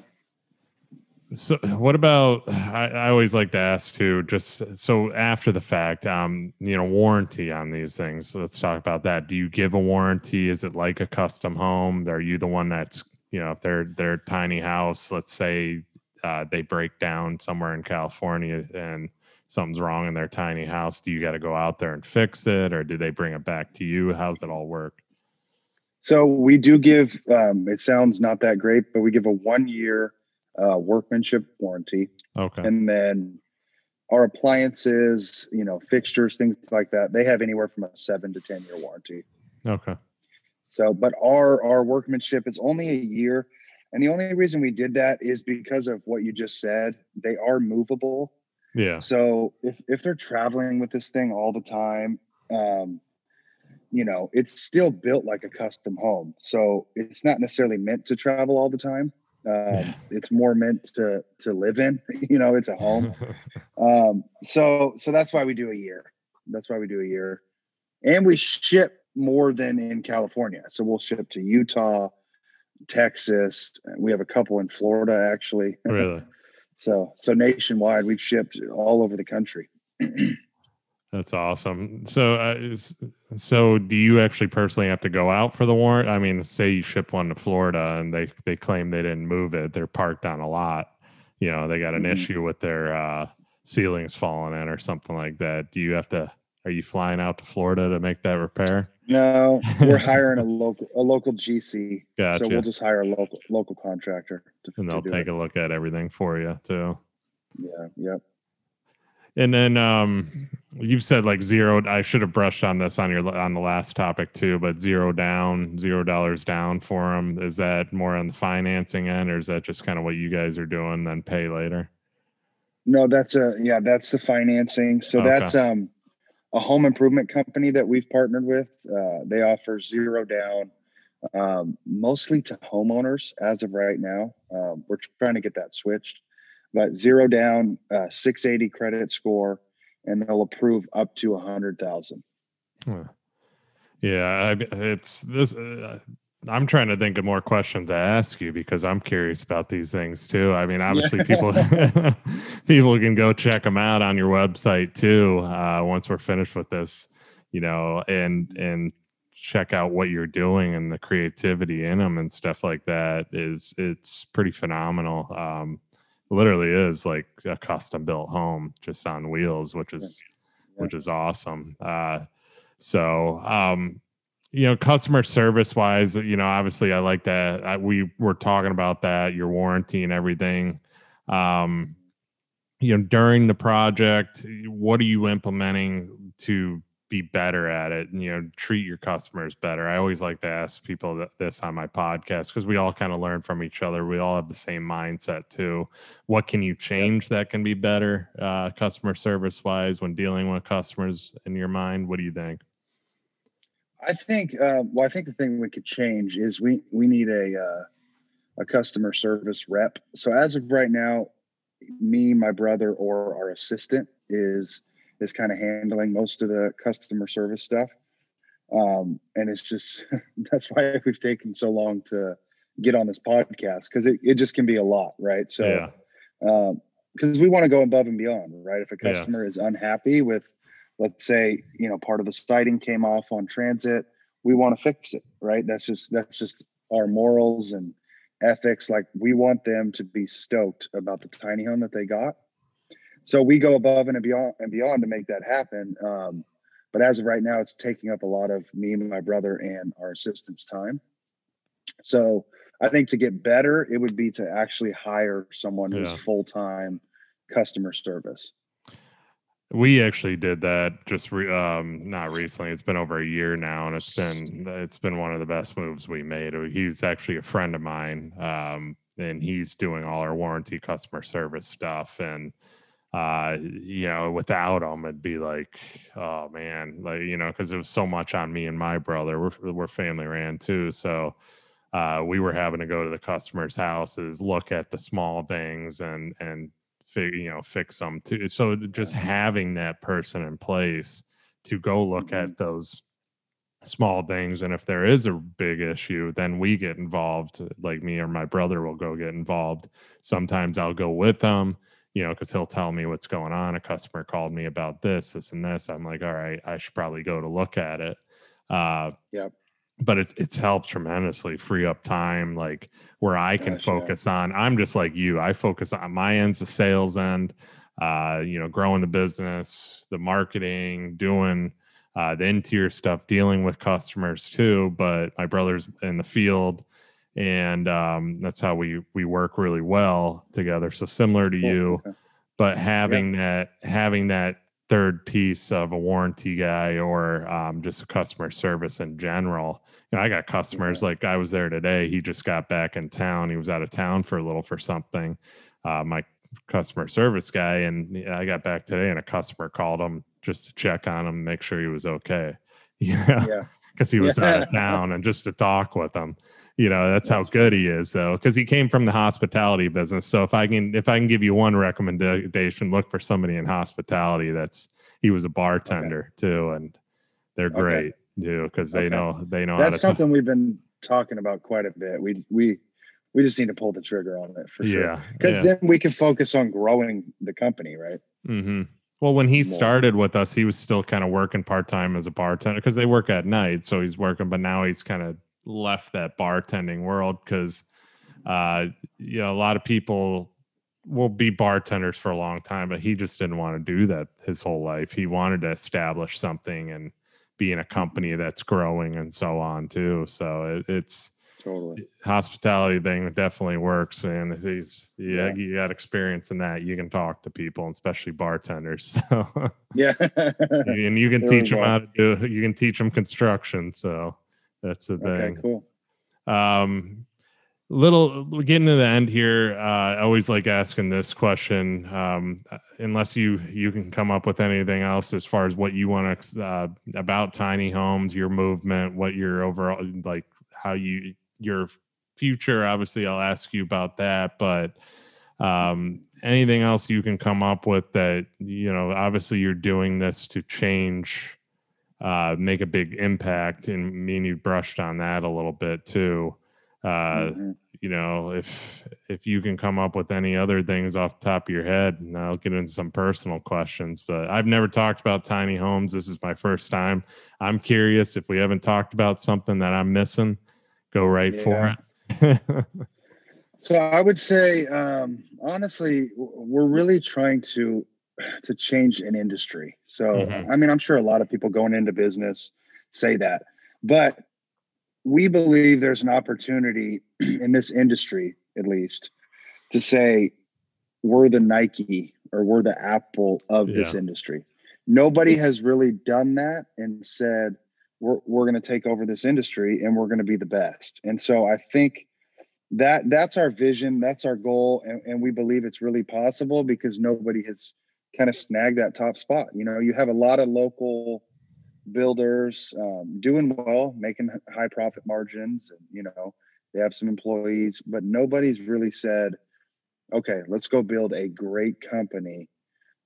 So what about I, I, always like to ask too, just so after the fact, um, you know, warranty on these things. let's talk about that. Do you give a warranty? Is it like a custom home? Are you the one that's you know if they're their tiny house let's say uh, they break down somewhere in california and something's wrong in their tiny house do you got to go out there and fix it or do they bring it back to you? How's it all work? So we do give um, it sounds not that great but we give a one year uh, workmanship warranty. Okay. And then our appliances you know fixtures things like that they have anywhere from a seven to ten year warranty. Okay. So, but our our workmanship is only a year, and the only reason we did that is because of what you just said. They are movable. Yeah. So if if they're traveling with this thing all the time, um, you know, it's still built like a custom home. So it's not necessarily meant to travel all the time. Um, yeah. (laughs) It's more meant to to live in. (laughs) You know, it's a home. (laughs) um, so so that's why we do a year. That's why we do a year, and we ship more than in California. So we'll ship to Utah, Texas. We have a couple in Florida actually. Really? So so nationwide, we've shipped all over the country. (clears throat) That's awesome. So, uh, so do you actually personally have to go out for the warrant? I mean, say you ship one to Florida and they they claim they didn't move it, they're parked on a lot. You know, they got an mm-hmm. issue with their uh, ceilings falling in or something like that. Do you have to are you flying out to Florida to make that repair? No, we're (laughs) hiring a local a local GC. Gotcha. So we'll just hire a local local contractor. To, and they'll take it. a look at everything for you too. Yeah. Yep. And then um, you've said like zero. I should have brushed on this on your on the last topic too, but zero down, zero dollars down for them. Is that more on the financing end, or is that just kind of what you guys are doing, then pay later? No, that's a yeah, that's the financing. So okay. that's um a home improvement company that we've partnered with. Uh, they offer zero down, um, mostly to homeowners as of right now. Um, we're trying to get that switched, but zero down, uh, 680 credit score, and they'll approve up to a hundred thousand. Yeah, it's this. Uh, I'm trying to think of more questions to ask you because I'm curious about these things too. I mean, obviously, people (laughs) people can go check them out on your website too. Uh, once we're finished with this, you know, and and check out what you're doing and the creativity in them and stuff like that is it's pretty phenomenal. Um, literally is like a custom built home just on wheels, which is which is awesome. Uh, so, um, you know, customer service wise, you know, obviously I like that. I, we were talking about that, your warranty and everything. Um, you know, during the project, what are you implementing to be better at it and you know treat your customers better? I always like to ask people this on my podcast because we all kind of learn from each other. We all have the same mindset too. What can you change that can be better uh, customer service wise when dealing with customers in your mind? What do you think i think uh, well i think the thing we could change is we we need a uh, a customer service rep so as of right now me my brother or our assistant is is kind of handling most of the customer service stuff. Um, and it's just (laughs) that's why we've taken so long to get on this podcast because it, it just can be a lot, right? So, yeah. um, because we want to go above and beyond, right? If a customer yeah. is unhappy with, let's say, you know, part of the siding came off on transit, we want to fix it, right? That's just that's just our morals and ethics. Like we want them to be stoked about the tiny home that they got so we go above and beyond and beyond to make that happen. Um, but as of right now, it's taking up a lot of me and my brother and our assistant's time. So I think to get better, it would be to actually hire someone who's full time customer service. We actually did that just re, um, not recently. It's been over a year now, and it's been it's been one of the best moves we made. He's actually a friend of mine, um, and he's doing all our warranty customer service stuff and uh you know without him it'd be like oh man like you know because it was so much on me and my brother we're, we're family ran too so uh we were having to go to the customers houses look at the small things and and fig, you know fix them too so just having that person in place to go look mm-hmm. at those small things and if there is a big issue then we get involved like me or my brother will go get involved sometimes i'll go with them you know, because he'll tell me what's going on. A customer called me about this, this, and this. I'm like, all right, I should probably go to look at it. Uh, yeah. But it's it's helped tremendously, free up time, like where I can focus on. I'm just like you. I focus on my end's the sales end, uh, you know, growing the business, the marketing, doing uh, the interior stuff, dealing with customers too. But my brother's in the field and um, that's how we we work really well together. So similar to cool. you, okay. but having that having that third piece of a warranty guy or um, just a customer service in general. You know, I got customers yeah. like I was there today. He just got back in town. He was out of town for a little for something. Uh, my customer service guy, and I got back today, and a customer called him just to check on him, make sure he was okay. (laughs) Yeah. yeah because he was yeah. out of (laughs) town and just to talk with him. You know, that's, how good he is though, because he came from the hospitality business. So if I can if I can give you one recommendation, look for somebody in hospitality that's he was a bartender okay. too, and they're great okay. too because they okay. know they know that's something t- we've been talking about quite a bit. We we we just need to pull the trigger on it for sure. Yeah. Because yeah. then we can focus on growing the company, right? Mm-hmm. Well, when he started with us, he was still kind of working part time as a bartender because they work at night. So he's working, but now he's kind of left that bartending world because, uh, you know, a lot of people will be bartenders for a long time, but he just didn't want to do that his whole life. He wanted to establish something and be in a company that's growing and so on too. So it, it's, totally. hospitality thing definitely works and he's yeah, yeah, you got experience in that you can talk to people especially bartenders (laughs) so. Yeah. (laughs) And you can there teach them how to do you can teach them construction so that's the thing okay, cool um little getting to the end here uh, i always like asking this question um, unless you you can come up with anything else as far as what you want to uh, about tiny homes your movement what your overall like how you your future, obviously, I'll ask you about that. But um, anything else you can come up with that, you know, obviously you're doing this to change, uh, make a big impact. And me and you brushed on that a little bit too. Uh, mm-hmm. You know, if if you can come up with any other things off the top of your head, and I'll get into some personal questions. But I've never talked about tiny homes. This is my first time. I'm curious if we haven't talked about something that I'm missing go right yeah. for it? (laughs) so I would say, um, honestly, we're really trying to to change an industry. So mm-hmm. I mean, I'm sure a lot of people going into business say that, but we believe there's an opportunity (clears throat) in this industry, at least, to say we're the Nike or we're the Apple of yeah. this industry. Nobody has really done that and said we're we're going to take over this industry and we're going to be the best. And so I think that that's our vision, that's our goal, and, and we believe it's really possible because nobody has kind of snag that top spot. You know, you have a lot of local builders um, doing well, making high profit margins, and you know they have some employees, but nobody's really said, "Okay, let's go build a great company,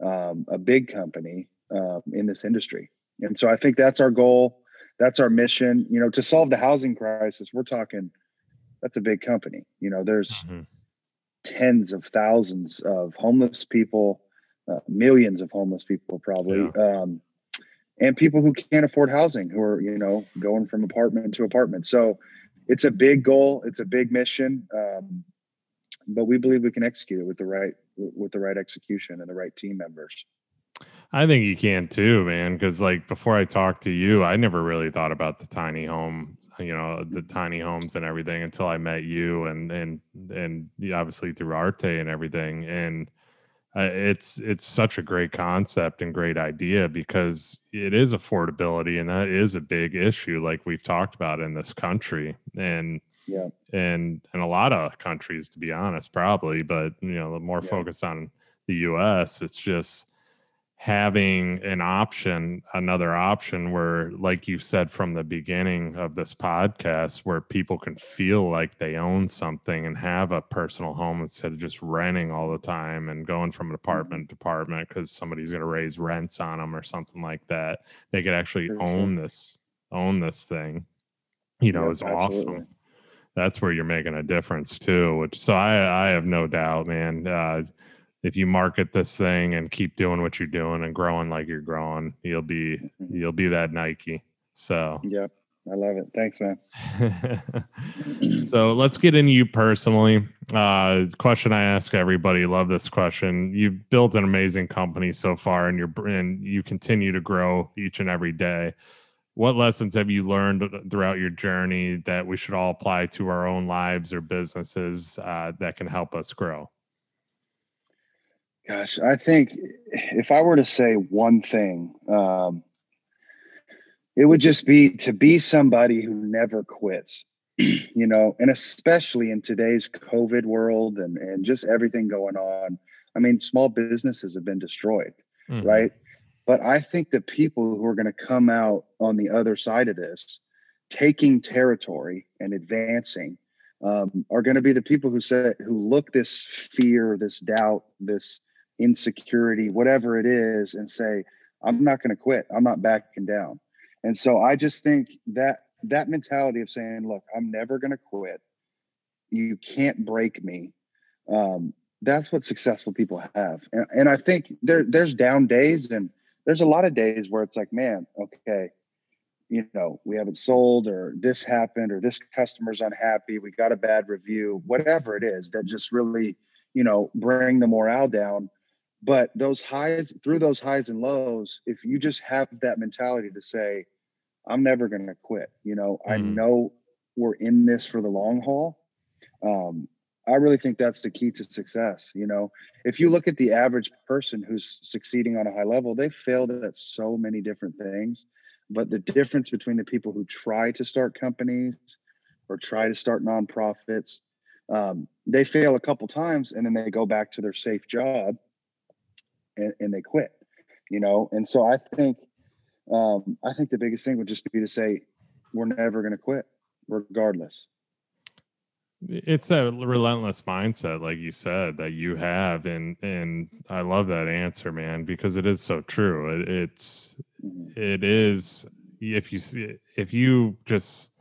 um, a big company um, in this industry." And so I think that's our goal. That's our mission. You know, to solve the housing crisis, we're talking. That's a big company. You know, there's mm-hmm. tens of thousands of homeless people, uh, millions of homeless people, probably. Yeah. Um, and people who can't afford housing who are you know going from apartment to apartment so it's a big goal it's a big mission um, but we believe we can execute it with the right with the right execution and the right team members i think you can too man because like before i talked to you i never really thought about the tiny home you know the tiny homes and everything until i met you and and and obviously through Arete and everything and uh, it's it's such a great concept and great idea because it is affordability and that is a big issue like we've talked about in this country and yeah and and a lot of countries to be honest probably but you know the more yeah. focused on the US it's just having an option, another option where, like you said from the beginning of this podcast, where people can feel like they own something and have a personal home instead of just renting all the time and going from an apartment mm-hmm. to apartment because somebody's going to raise rents on them or something like that. They could actually own this, own this thing. You know, yeah, is awesome. That's where you're making a difference too. Which so I I have no doubt, man. Uh, if you market this thing and keep doing what you're doing and growing like you're growing, you'll be mm-hmm. you'll be that Nike. So yep. I love it. Thanks, man. (laughs) so let's get into you personally. Uh, question I ask everybody. Love this question. You've built an amazing company so far, and you're and you continue to grow each and every day. What lessons have you learned throughout your journey that we should all apply to our own lives or businesses uh, that can help us grow? Gosh, I think if I were to say one thing, um, it would just be to be somebody who never quits, (clears throat) you know, and especially in today's COVID world and, and just everything going on. I mean, small businesses have been destroyed, mm-hmm. right? But I think the people who are going to come out on the other side of this, taking territory and advancing, um, are going to be the people who say who look this fear, this doubt, this insecurity, whatever it is, and say, I'm not going to quit. I'm not backing down. And so I just think that that mentality of saying, look, I'm never going to quit. You can't break me. Um, that's what successful people have. And, and I think there there's down days and there's a lot of days where it's like, man, okay, you know, we haven't sold or this happened or this customer's unhappy, we got a bad review, whatever it is that just really, you know, bring the morale down but those highs through those highs and lows if you just have that mentality to say i'm never going to quit you know mm. i know we're in this for the long haul um, i really think that's the key to success you know if you look at the average person who's succeeding on a high level they failed at so many different things but the difference between the people who try to start companies or try to start nonprofits um, they fail a couple times and then they go back to their safe job and, and they quit you know? And so i think um, i think the biggest thing would just be to say we're never going to quit regardless. It's a relentless mindset like you said that you have and and i love that answer man because it is so true. It, it's mm-hmm. it is if you see if you just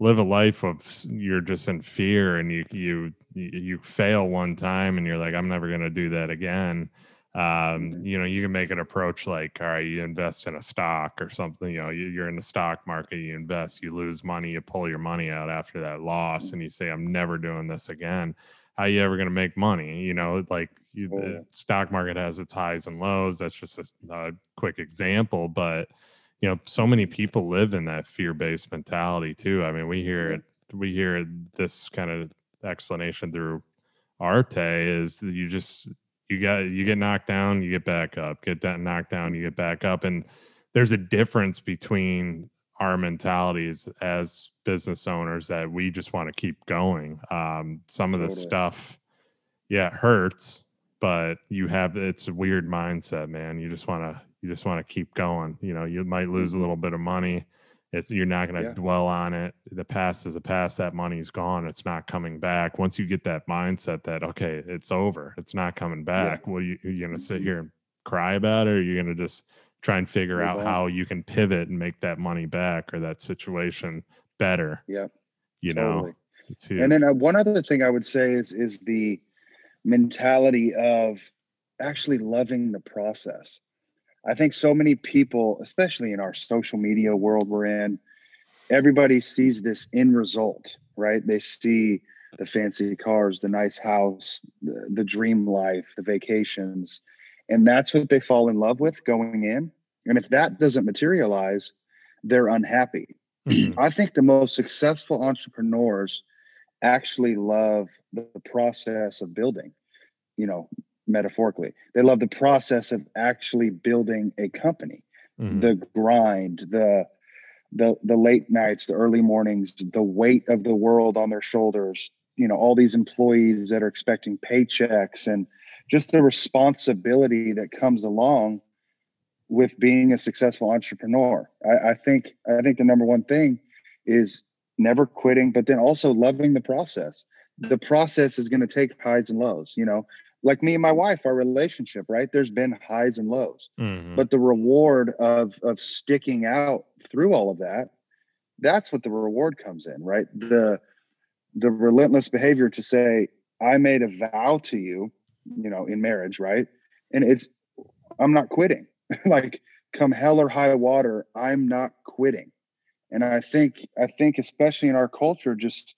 live a life of you're just in fear and you you you fail one time and you're like i'm never going to do that again um, mm-hmm. you know, you can make an approach like, all right, you invest in a stock or something, you know, you, are in the stock market, you invest, you lose money, you pull your money out after that loss, and you say, I'm never doing this again. How you ever going to make money? You know, like you, the stock market has its highs and lows. That's just a, a quick example, but you know, so many people live in that fear-based mentality too. I mean, we hear it. We hear this kind of explanation through Arete is that you just you got you get knocked down, you get back up, get that knocked down, you get back up, and there's a difference between our mentalities as business owners that we just want to keep going. Um, some of the stuff, yeah, it hurts, but you have it's a weird mindset, man. You just want to you just want to keep going. You know, you might lose a mm-hmm. little bit of money. It's you're not going to yeah. dwell on it. The past is a past. That money's gone. It's not coming back. Once you get that mindset that okay, it's over. It's not coming back. Yeah. Well, you, are you going to sit mm-hmm. here and cry about it, or you're going to just try and figure out how you can pivot and make that money back or that situation better. Yeah. You totally. know. And then uh, one other thing I would say is is the mentality of actually loving the process. I think so many people, especially in our social media world we're in, everybody sees this end result, right? They see the fancy cars, the nice house, the, the dream life, the vacations, and that's what they fall in love with going in. And if that doesn't materialize, they're unhappy. Mm-hmm. I think the most successful entrepreneurs actually love the process of building, you know, metaphorically. They love the process of actually building a company, mm-hmm. the grind, the the the late nights, the early mornings, the weight of the world on their shoulders, you know, all these employees that are expecting paychecks and just the responsibility that comes along with being a successful entrepreneur. I, I, think I think the number one thing is never quitting, but then also loving the process. The process is going to take highs and lows. You know, like me and my wife, our relationship, right? There's been highs and lows, mm-hmm. but the reward of of sticking out through all of that, that's what the reward comes in, right? The the relentless behavior to say, I made a vow to you you know, in marriage, right? And it's, I'm not quitting. (laughs) like, come hell or high water, I'm not quitting. And I think, I think, especially in our culture, just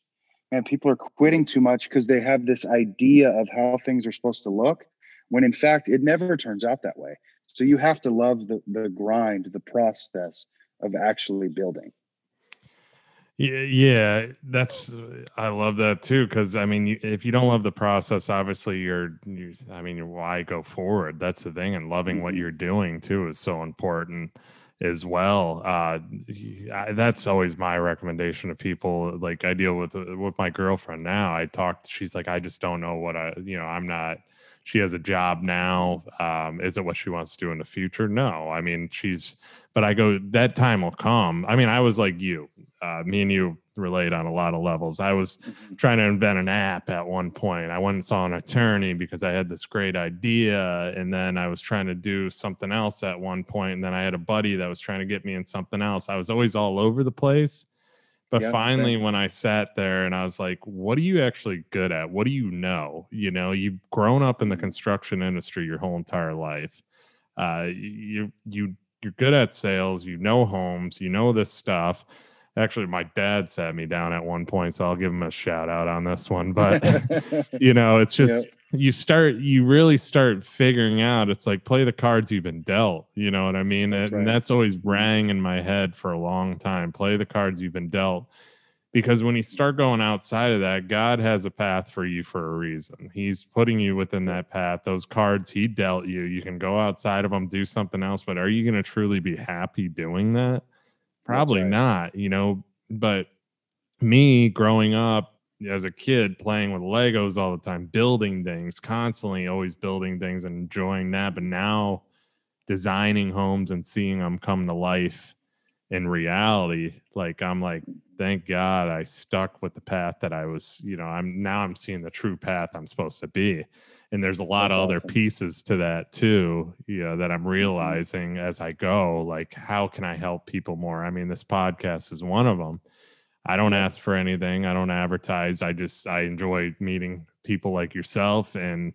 man, people are quitting too much because they have this idea of how things are supposed to look, when in fact it never turns out that way. So you have to love the the grind, the process of actually building. Yeah, yeah, that's I love that too because I mean, if you don't love the process, obviously you're, you, I mean, why go forward? That's the thing, and loving what mm-hmm. you're doing too is so important as well. Uh, that's always my recommendation to people. Like I deal with with my girlfriend now. I talked. She's like, I just don't know what I, you know, I'm not she has a job now. Um, is it what she wants to do in the future? No. I mean, she's, but I go, that time will come. I mean, I was like you, uh, me and you relate on a lot of levels. I was mm-hmm. trying to invent an app at one point. I went and saw an attorney because I had this great idea. And then I was trying to do something else at one point. And then I had a buddy that was trying to get me in something else. I was always all over the place. But yeah, finally, when I sat there and I was like, what are you actually good at? What do you know? You know, you've grown up in the mm-hmm. construction industry your whole entire life. Uh, you, you, you're good at sales, you know homes, you know this stuff. Actually, my dad sat me down at one point, so I'll give him a shout out on this one. But, (laughs) you know, it's just, you start you really start figuring out it's like play the cards you've been dealt you know what i mean that's and right. that's always mm-hmm. rang in my head for a long time play the cards you've been dealt because when you start going outside of that god has a path for you for a reason he's putting you within that path those cards he dealt you you can go outside of them do something else but are you going to truly be happy doing that probably right. not you know but me growing up as a kid playing with Legos all the time, building things, constantly always building things and enjoying that. But now designing homes and seeing them come to life in reality, like I'm like, thank God I stuck with the path that I was, you know, I'm now I'm seeing the true path I'm supposed to be. And there's a lot That's of awesome. other pieces to that too, you know, that I'm mm-hmm. realizing as I go, like, how can I help people more? I mean, this podcast is one of them I don't ask for anything. I don't advertise. I just I enjoy meeting people like yourself and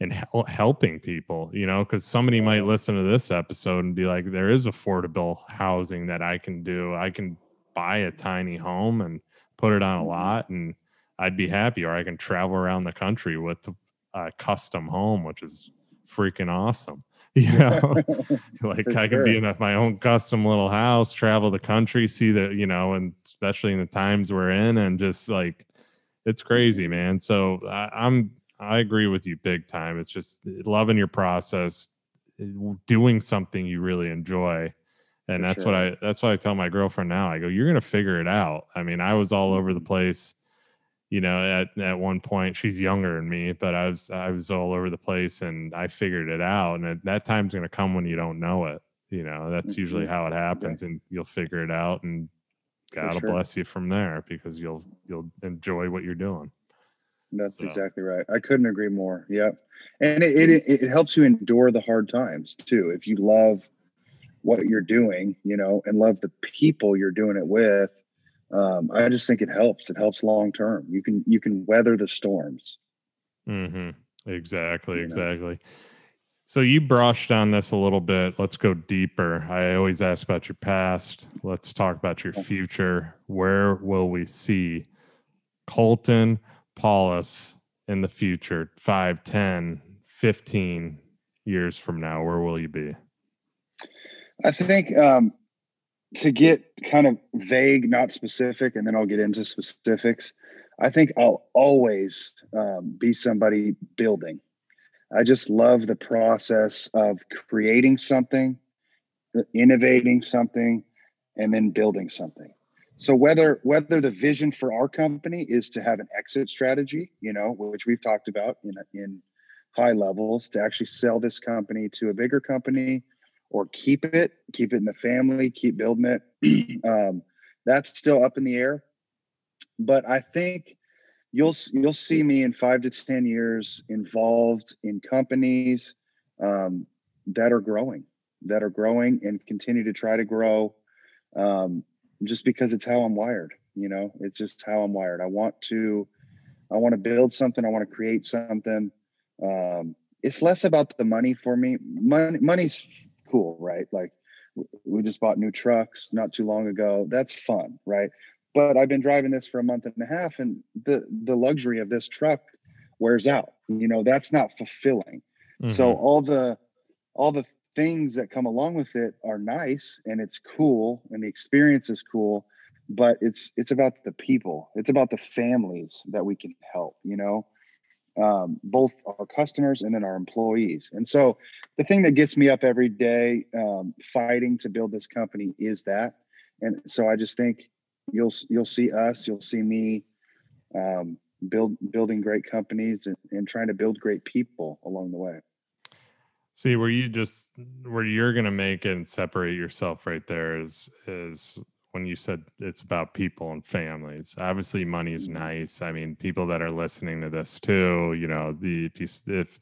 and hel- helping people, you know, because somebody might listen to this episode and be like, there is affordable housing that I can do. I can buy a tiny home and put it on a mm-hmm. lot and I'd be happy, or I can travel around the country with a custom home, which is freaking awesome. (laughs) You know, (laughs) like For I can sure. be in a, my own custom little house, travel the country, see the, you know, and especially in the times we're in, and just like it's crazy, man. So I, I'm, I agree with you big time. It's just loving your process, doing something you really enjoy. And For that's what. I, that's what I tell my girlfriend now. I go, you're going to figure it out. I mean, I was all over the Mhm. place you know at at one point she's younger than me but i was i was all over the place and i figured it out and at- that time's going to come when you don't know it you know that's usually Mhm. how it happens and you'll figure it out and god will sure. bless you from there because you'll you'll enjoy what you're doing That's So- exactly right. I couldn't agree more. Yep. And it, it it helps you endure the hard times too. If you love what you're doing, you know, and love the people you're doing it with, um, I just think it helps. It helps long term. You can you can weather the storms. Mm-hmm. exactly You know. exactly so you brushed on this a little bit let's go deeper i always ask about your past let's talk about your future where will we see Colton Paulhus in the future 5 10 15 years from now where will you be I think um, to get kind of vague, not specific, and then I'll get into specifics. I think I'll always um, be somebody building. I just love the process of creating something, innovating something, and then building something. So whether whether the vision for our company is to have an exit strategy, you know, which we've talked about in in high levels, to actually sell this company to a bigger company, or keep it, keep it in the family, keep building it. (clears throat) um, that's still up in the air. But I think you'll you'll see me in five to ten years involved in companies um, that are growing, that are growing and continue to try to grow. Um, just because it's how I'm wired, you know, it's just how I'm wired. I want to, I want to build something. I want to create something. Um, it's less about the money for me. Money, money's cool, right? Like we just bought new trucks not too long ago. That's fun, right? But I've been driving this for a month and a half, and the the luxury of this truck wears out. You know, that's not fulfilling. So Mhm. all the all the things that come along with it are nice and it's cool and the experience is cool, but it's it's about the people. It's about the families that we can help, you know. Um, both our customers and then our employees. And so the thing that gets me up every day um, fighting to build this company is that. And so I just think you'll you'll see us, you'll see me um, build building great companies and, and trying to build great people along the way. See where you just where you're gonna make and separate yourself right there is is when you said it's about people and families. Obviously, money is Mhm. nice. I mean, people that are listening to this too, you know, the if you, if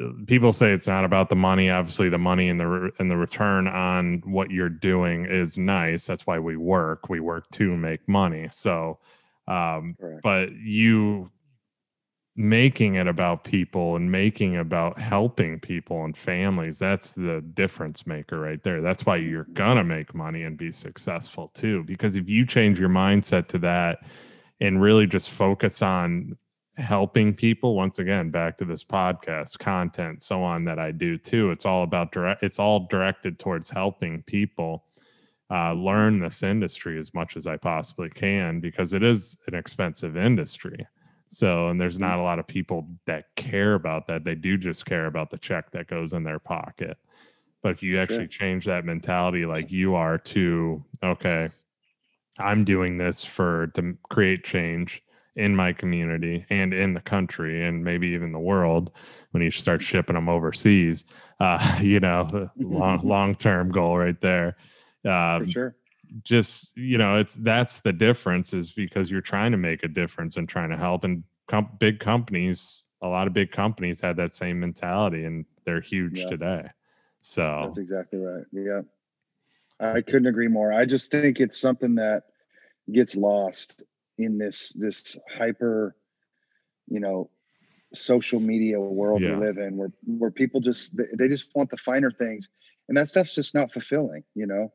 uh, people say it's not about the money, obviously the money and the and the return on what you're doing is nice. That's why we work. We work to make money. So, um, Correct. but you making it about people and making about helping people and families. That's the difference maker right there. That's why you're gonna make money and be successful too because if you change your mindset to that and really just focus on helping people once again back to this podcast content so on that i do too it's all about direct it's all directed towards helping people uh, learn this industry as much as i possibly can because it is an expensive industry so, and there's not a lot of people that care about that. They do just care about the check that goes in their pocket. But if you actually Sure. change that mentality like you are to, okay, I'm doing this for to create change in my community and in the country and maybe even the world when you start shipping them overseas, (laughs) uh, you know, long long term goal right there. Um, For sure. Just you know it's that's the difference is because you're trying to make a difference and trying to help and com- big companies a lot of big companies had that same mentality and they're huge Yeah. today so That's exactly right. Yeah. I couldn't agree more. I just think it's something that gets lost in this this hyper, you know, social media world Yeah. we live in where where people just they, they just want the finer things and that stuff's just not fulfilling, you know.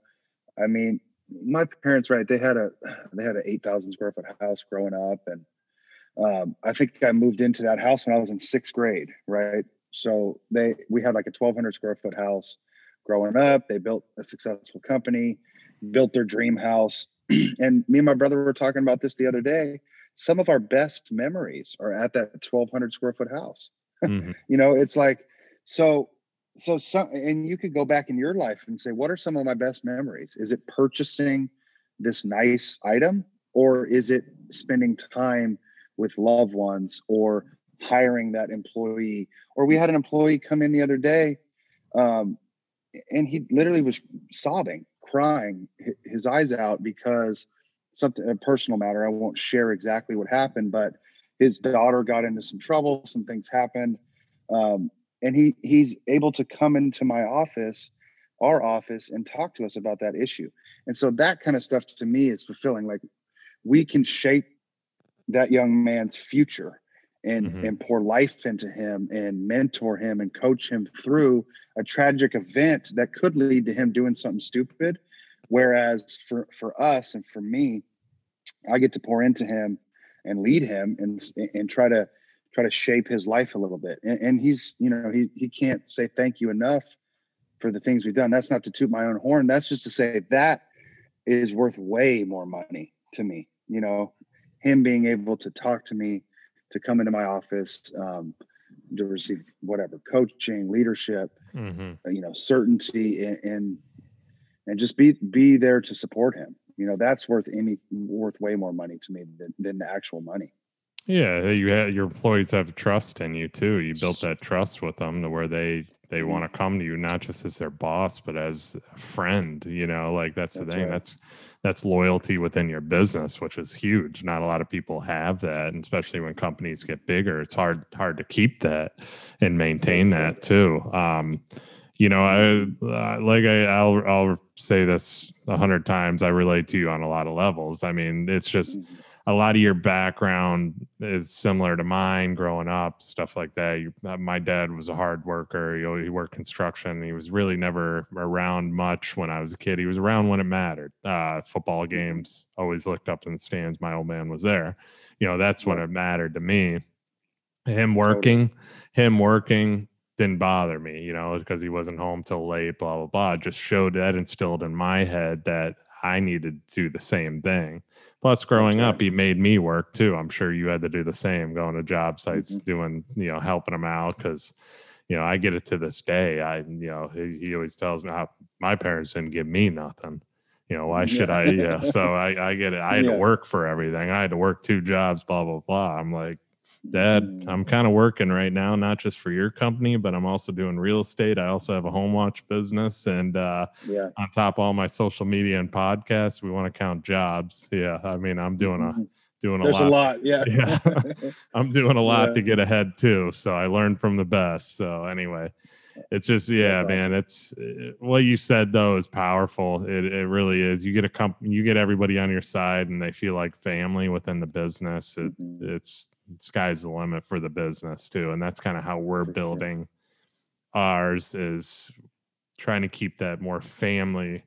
I mean, my parents right, they had a they had an 8,000 square foot house growing up and um, I think I moved into that house when I was in sixth grade, right? So they we had like a 1,200 square foot house growing up. They built a successful company, built their dream house, (clears throat) and me and my brother were talking about this the other day. Some of our best memories are at that 1,200 square foot house. (laughs) Mm-hmm. you know, it's like so so some and you could go back in your life and say, what are some of my best memories? Is it purchasing this nice item, or is it spending time with loved ones or hiring that employee? Or we had an employee come in the other day, um, and he literally was sobbing, crying his eyes out because something a personal matter. I won't share exactly what happened, but his daughter got into some trouble. Some things happened. Um, and he he's able to come into my office our office and talk to us about that issue and so that kind of stuff to me is fulfilling like we can shape that young man's future and mm-hmm. and pour life into him and mentor him and coach him through a tragic event that could lead to him doing something stupid whereas for for us and for me i get to pour into him and lead him and and try to try to shape his life a little bit. And, and he's, you know, he he can't say thank you enough for the things we've done. That's not to toot my own horn. That's just to say that is worth way more money to me. You know, him being able to talk to me, to come into my office, um, to receive whatever coaching, leadership, mm-hmm. Uh, you know, certainty, and, and and just be be there to support him. You know, that's worth any worth way more money to me than, than the actual money. Yeah, you had your employees have trust in you too. You built that trust with them to where they they mm-hmm. want to come to you not just as their boss but as a friend you know like that's, that's the thing. right. that's that's loyalty within your business which is huge. Not a lot of people have that and especially when companies get bigger it's hard hard to keep that and maintain that too. Um you know i uh, like I, i'll i'll say this a hundred times i relate to you on a lot of levels. I mean it's just mm-hmm a lot of your background is similar to mine growing up, stuff like that. You, uh, my dad was a hard worker. You know, he worked construction. He was really never around much when I was a kid. He was around when it mattered. Uh, football mm-hmm. games, always looked up in the stands. My old man was there. You know, that's when it mattered to me. Him working, him working didn't bother me, you know, because he wasn't home till late, blah, blah, blah. Just showed that instilled in my head that I needed to do the same thing. Plus, growing up, he made me work too. I'm sure you had to do the same, going to job sites, mm-hmm. doing, you know, helping them out because, you know, I get it to this day. I, you know, he, he always tells me how my parents didn't give me nothing. You know, why should yeah. I? Yeah. So I, I get it. I had (laughs) yeah. to work for everything. I had to work two jobs, blah, blah, blah. I'm like, Dad, mm. I'm kind of working right now, not just for your company, but I'm also doing real estate. I also have a home watch business. And uh, yeah. on top of all my social media and podcasts, we want to count jobs. Yeah. I mean, I'm doing a mm-hmm. doing a There's lot. a lot. Yeah. (laughs) yeah. (laughs) I'm doing a lot yeah. to get ahead too. So I learned from the best. So anyway, it's just yeah That's man awesome. it's what you said though is powerful it, it really is you get a company you get everybody on your side and they feel like family within the business it, mm-hmm. it's sky's the limit for the business too and that's kind of how we're for building sure. ours is trying to keep that more family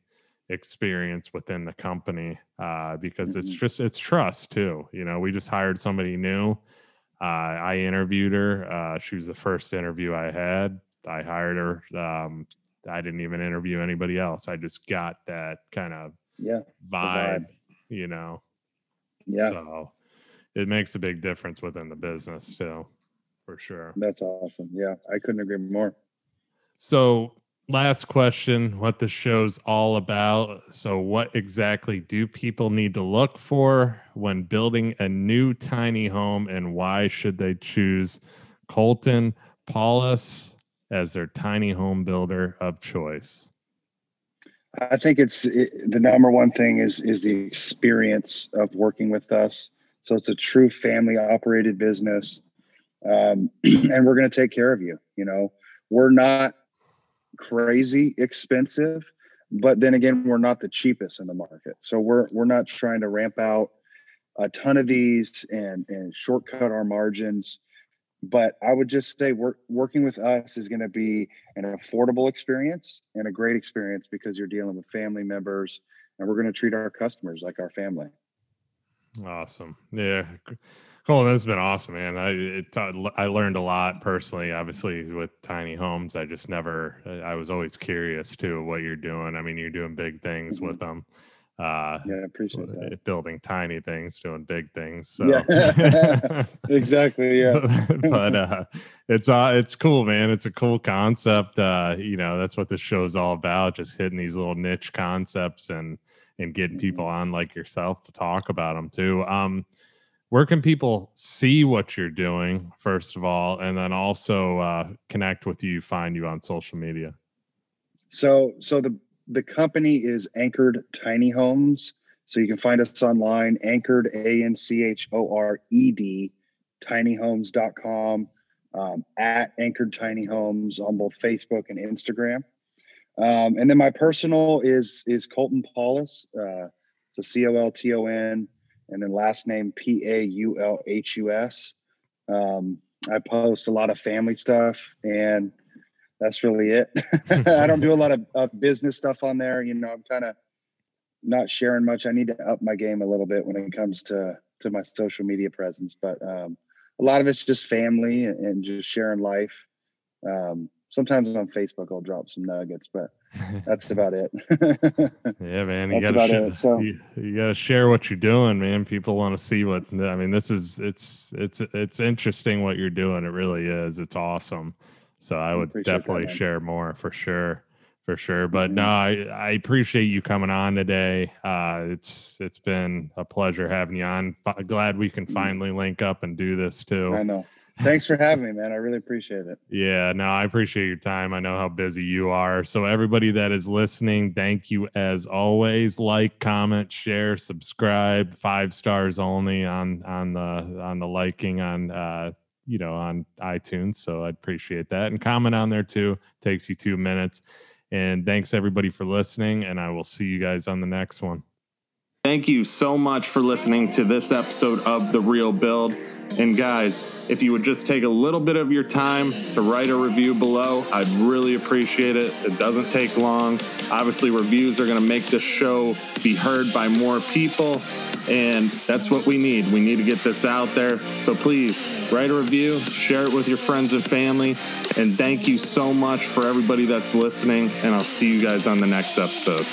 experience within the company uh, because mm-hmm. it's just it's trust too you know we just hired somebody new uh, i interviewed her uh, she was the first interview i had i hired her um, i didn't even interview anybody else i just got that kind of yeah vibe, vibe. you know yeah so it makes a big difference within the business too, for sure. That's awesome. Yeah, I couldn't agree more. So, last question what the show's all about. So, what exactly do people need to look for when building a new tiny home, and why should they choose Colton Paulhus as their tiny home builder of choice? I think it's it, the number one thing is is the experience of working with us. So it's a true family operated business. Um, (clears throat) and we're going to take care of you. You know, we're not crazy expensive, but then again, we're not the cheapest in the market. So we're, we're not trying to ramp out a ton of these and, and shortcut our margins. But I would just say work, working with us is going to be an affordable experience and a great experience because you're dealing with family members and we're going to treat our customers like our family. Awesome. Yeah. Cool. That's been awesome, man. I it, I learned a lot personally. Obviously, with tiny homes, I just never. I was always curious too what you're doing. I mean, you're doing big things mm-hmm. with them. Uh, yeah, I appreciate that. Building tiny things, doing big things. So. Yeah, (laughs) (laughs) exactly. Yeah, (laughs) but uh, it's uh, it's cool, man. It's a cool concept. Uh, you know, that's what this show is all about. Just hitting these little niche concepts and and getting people mm-hmm. on like yourself to talk about them too. Um, where can people see what you're doing first of all, and then also uh, connect with you, find you on social media? So, so the the company is Anchored Tiny Homes. So you can find us online, anchored, A N C H O R E D, tinyhomes.com, um, at Anchored Tiny Homes on both Facebook and Instagram. Um, and then my personal is is Colton Paulhus. Uh, so C O L T O N, and then last name P A U L H U S. Um, I post a lot of family stuff and that's really it. (laughs) I don't do a lot of, of business stuff on there. You know, I'm kind of not sharing much. I need to up my game a little bit when it comes to to my social media presence. But um, a lot of it's just family and, and just sharing life. Um, sometimes on Facebook I'll drop some nuggets, but (laughs) that's about it. (laughs) yeah, man, you gotta share, it, so. you, you, gotta share what you're doing, man. People want to see what I mean. This is it's it's it's interesting what you're doing. It really is. It's awesome. So I would definitely that, share more for sure, for sure. But mm-hmm. no, I, I appreciate you coming on today. Uh, it's it's been a pleasure having you on. F- glad we can mm-hmm. finally link up and do this too. I know. (laughs) Thanks for having me, man. I really appreciate it. Yeah, no, I appreciate your time. I know how busy you are. So everybody that is listening, thank you as always. Like, comment, share, subscribe. Five stars only on on the on the liking on uh, you know, on iTunes. So I'd appreciate that. And comment on there too. Takes you two minutes. And thanks everybody for listening. And I will see you guys on the next one. Thank you so much for listening to this episode of The Real Build. And guys, if you would just take a little bit of your time to write a review below, I'd really appreciate it. It doesn't take long. Obviously, reviews are going to make this show be heard by more people. And that's what we need. We need to get this out there. So please write a review, share it with your friends and family. And thank you so much for everybody that's listening. And I'll see you guys on the next episode.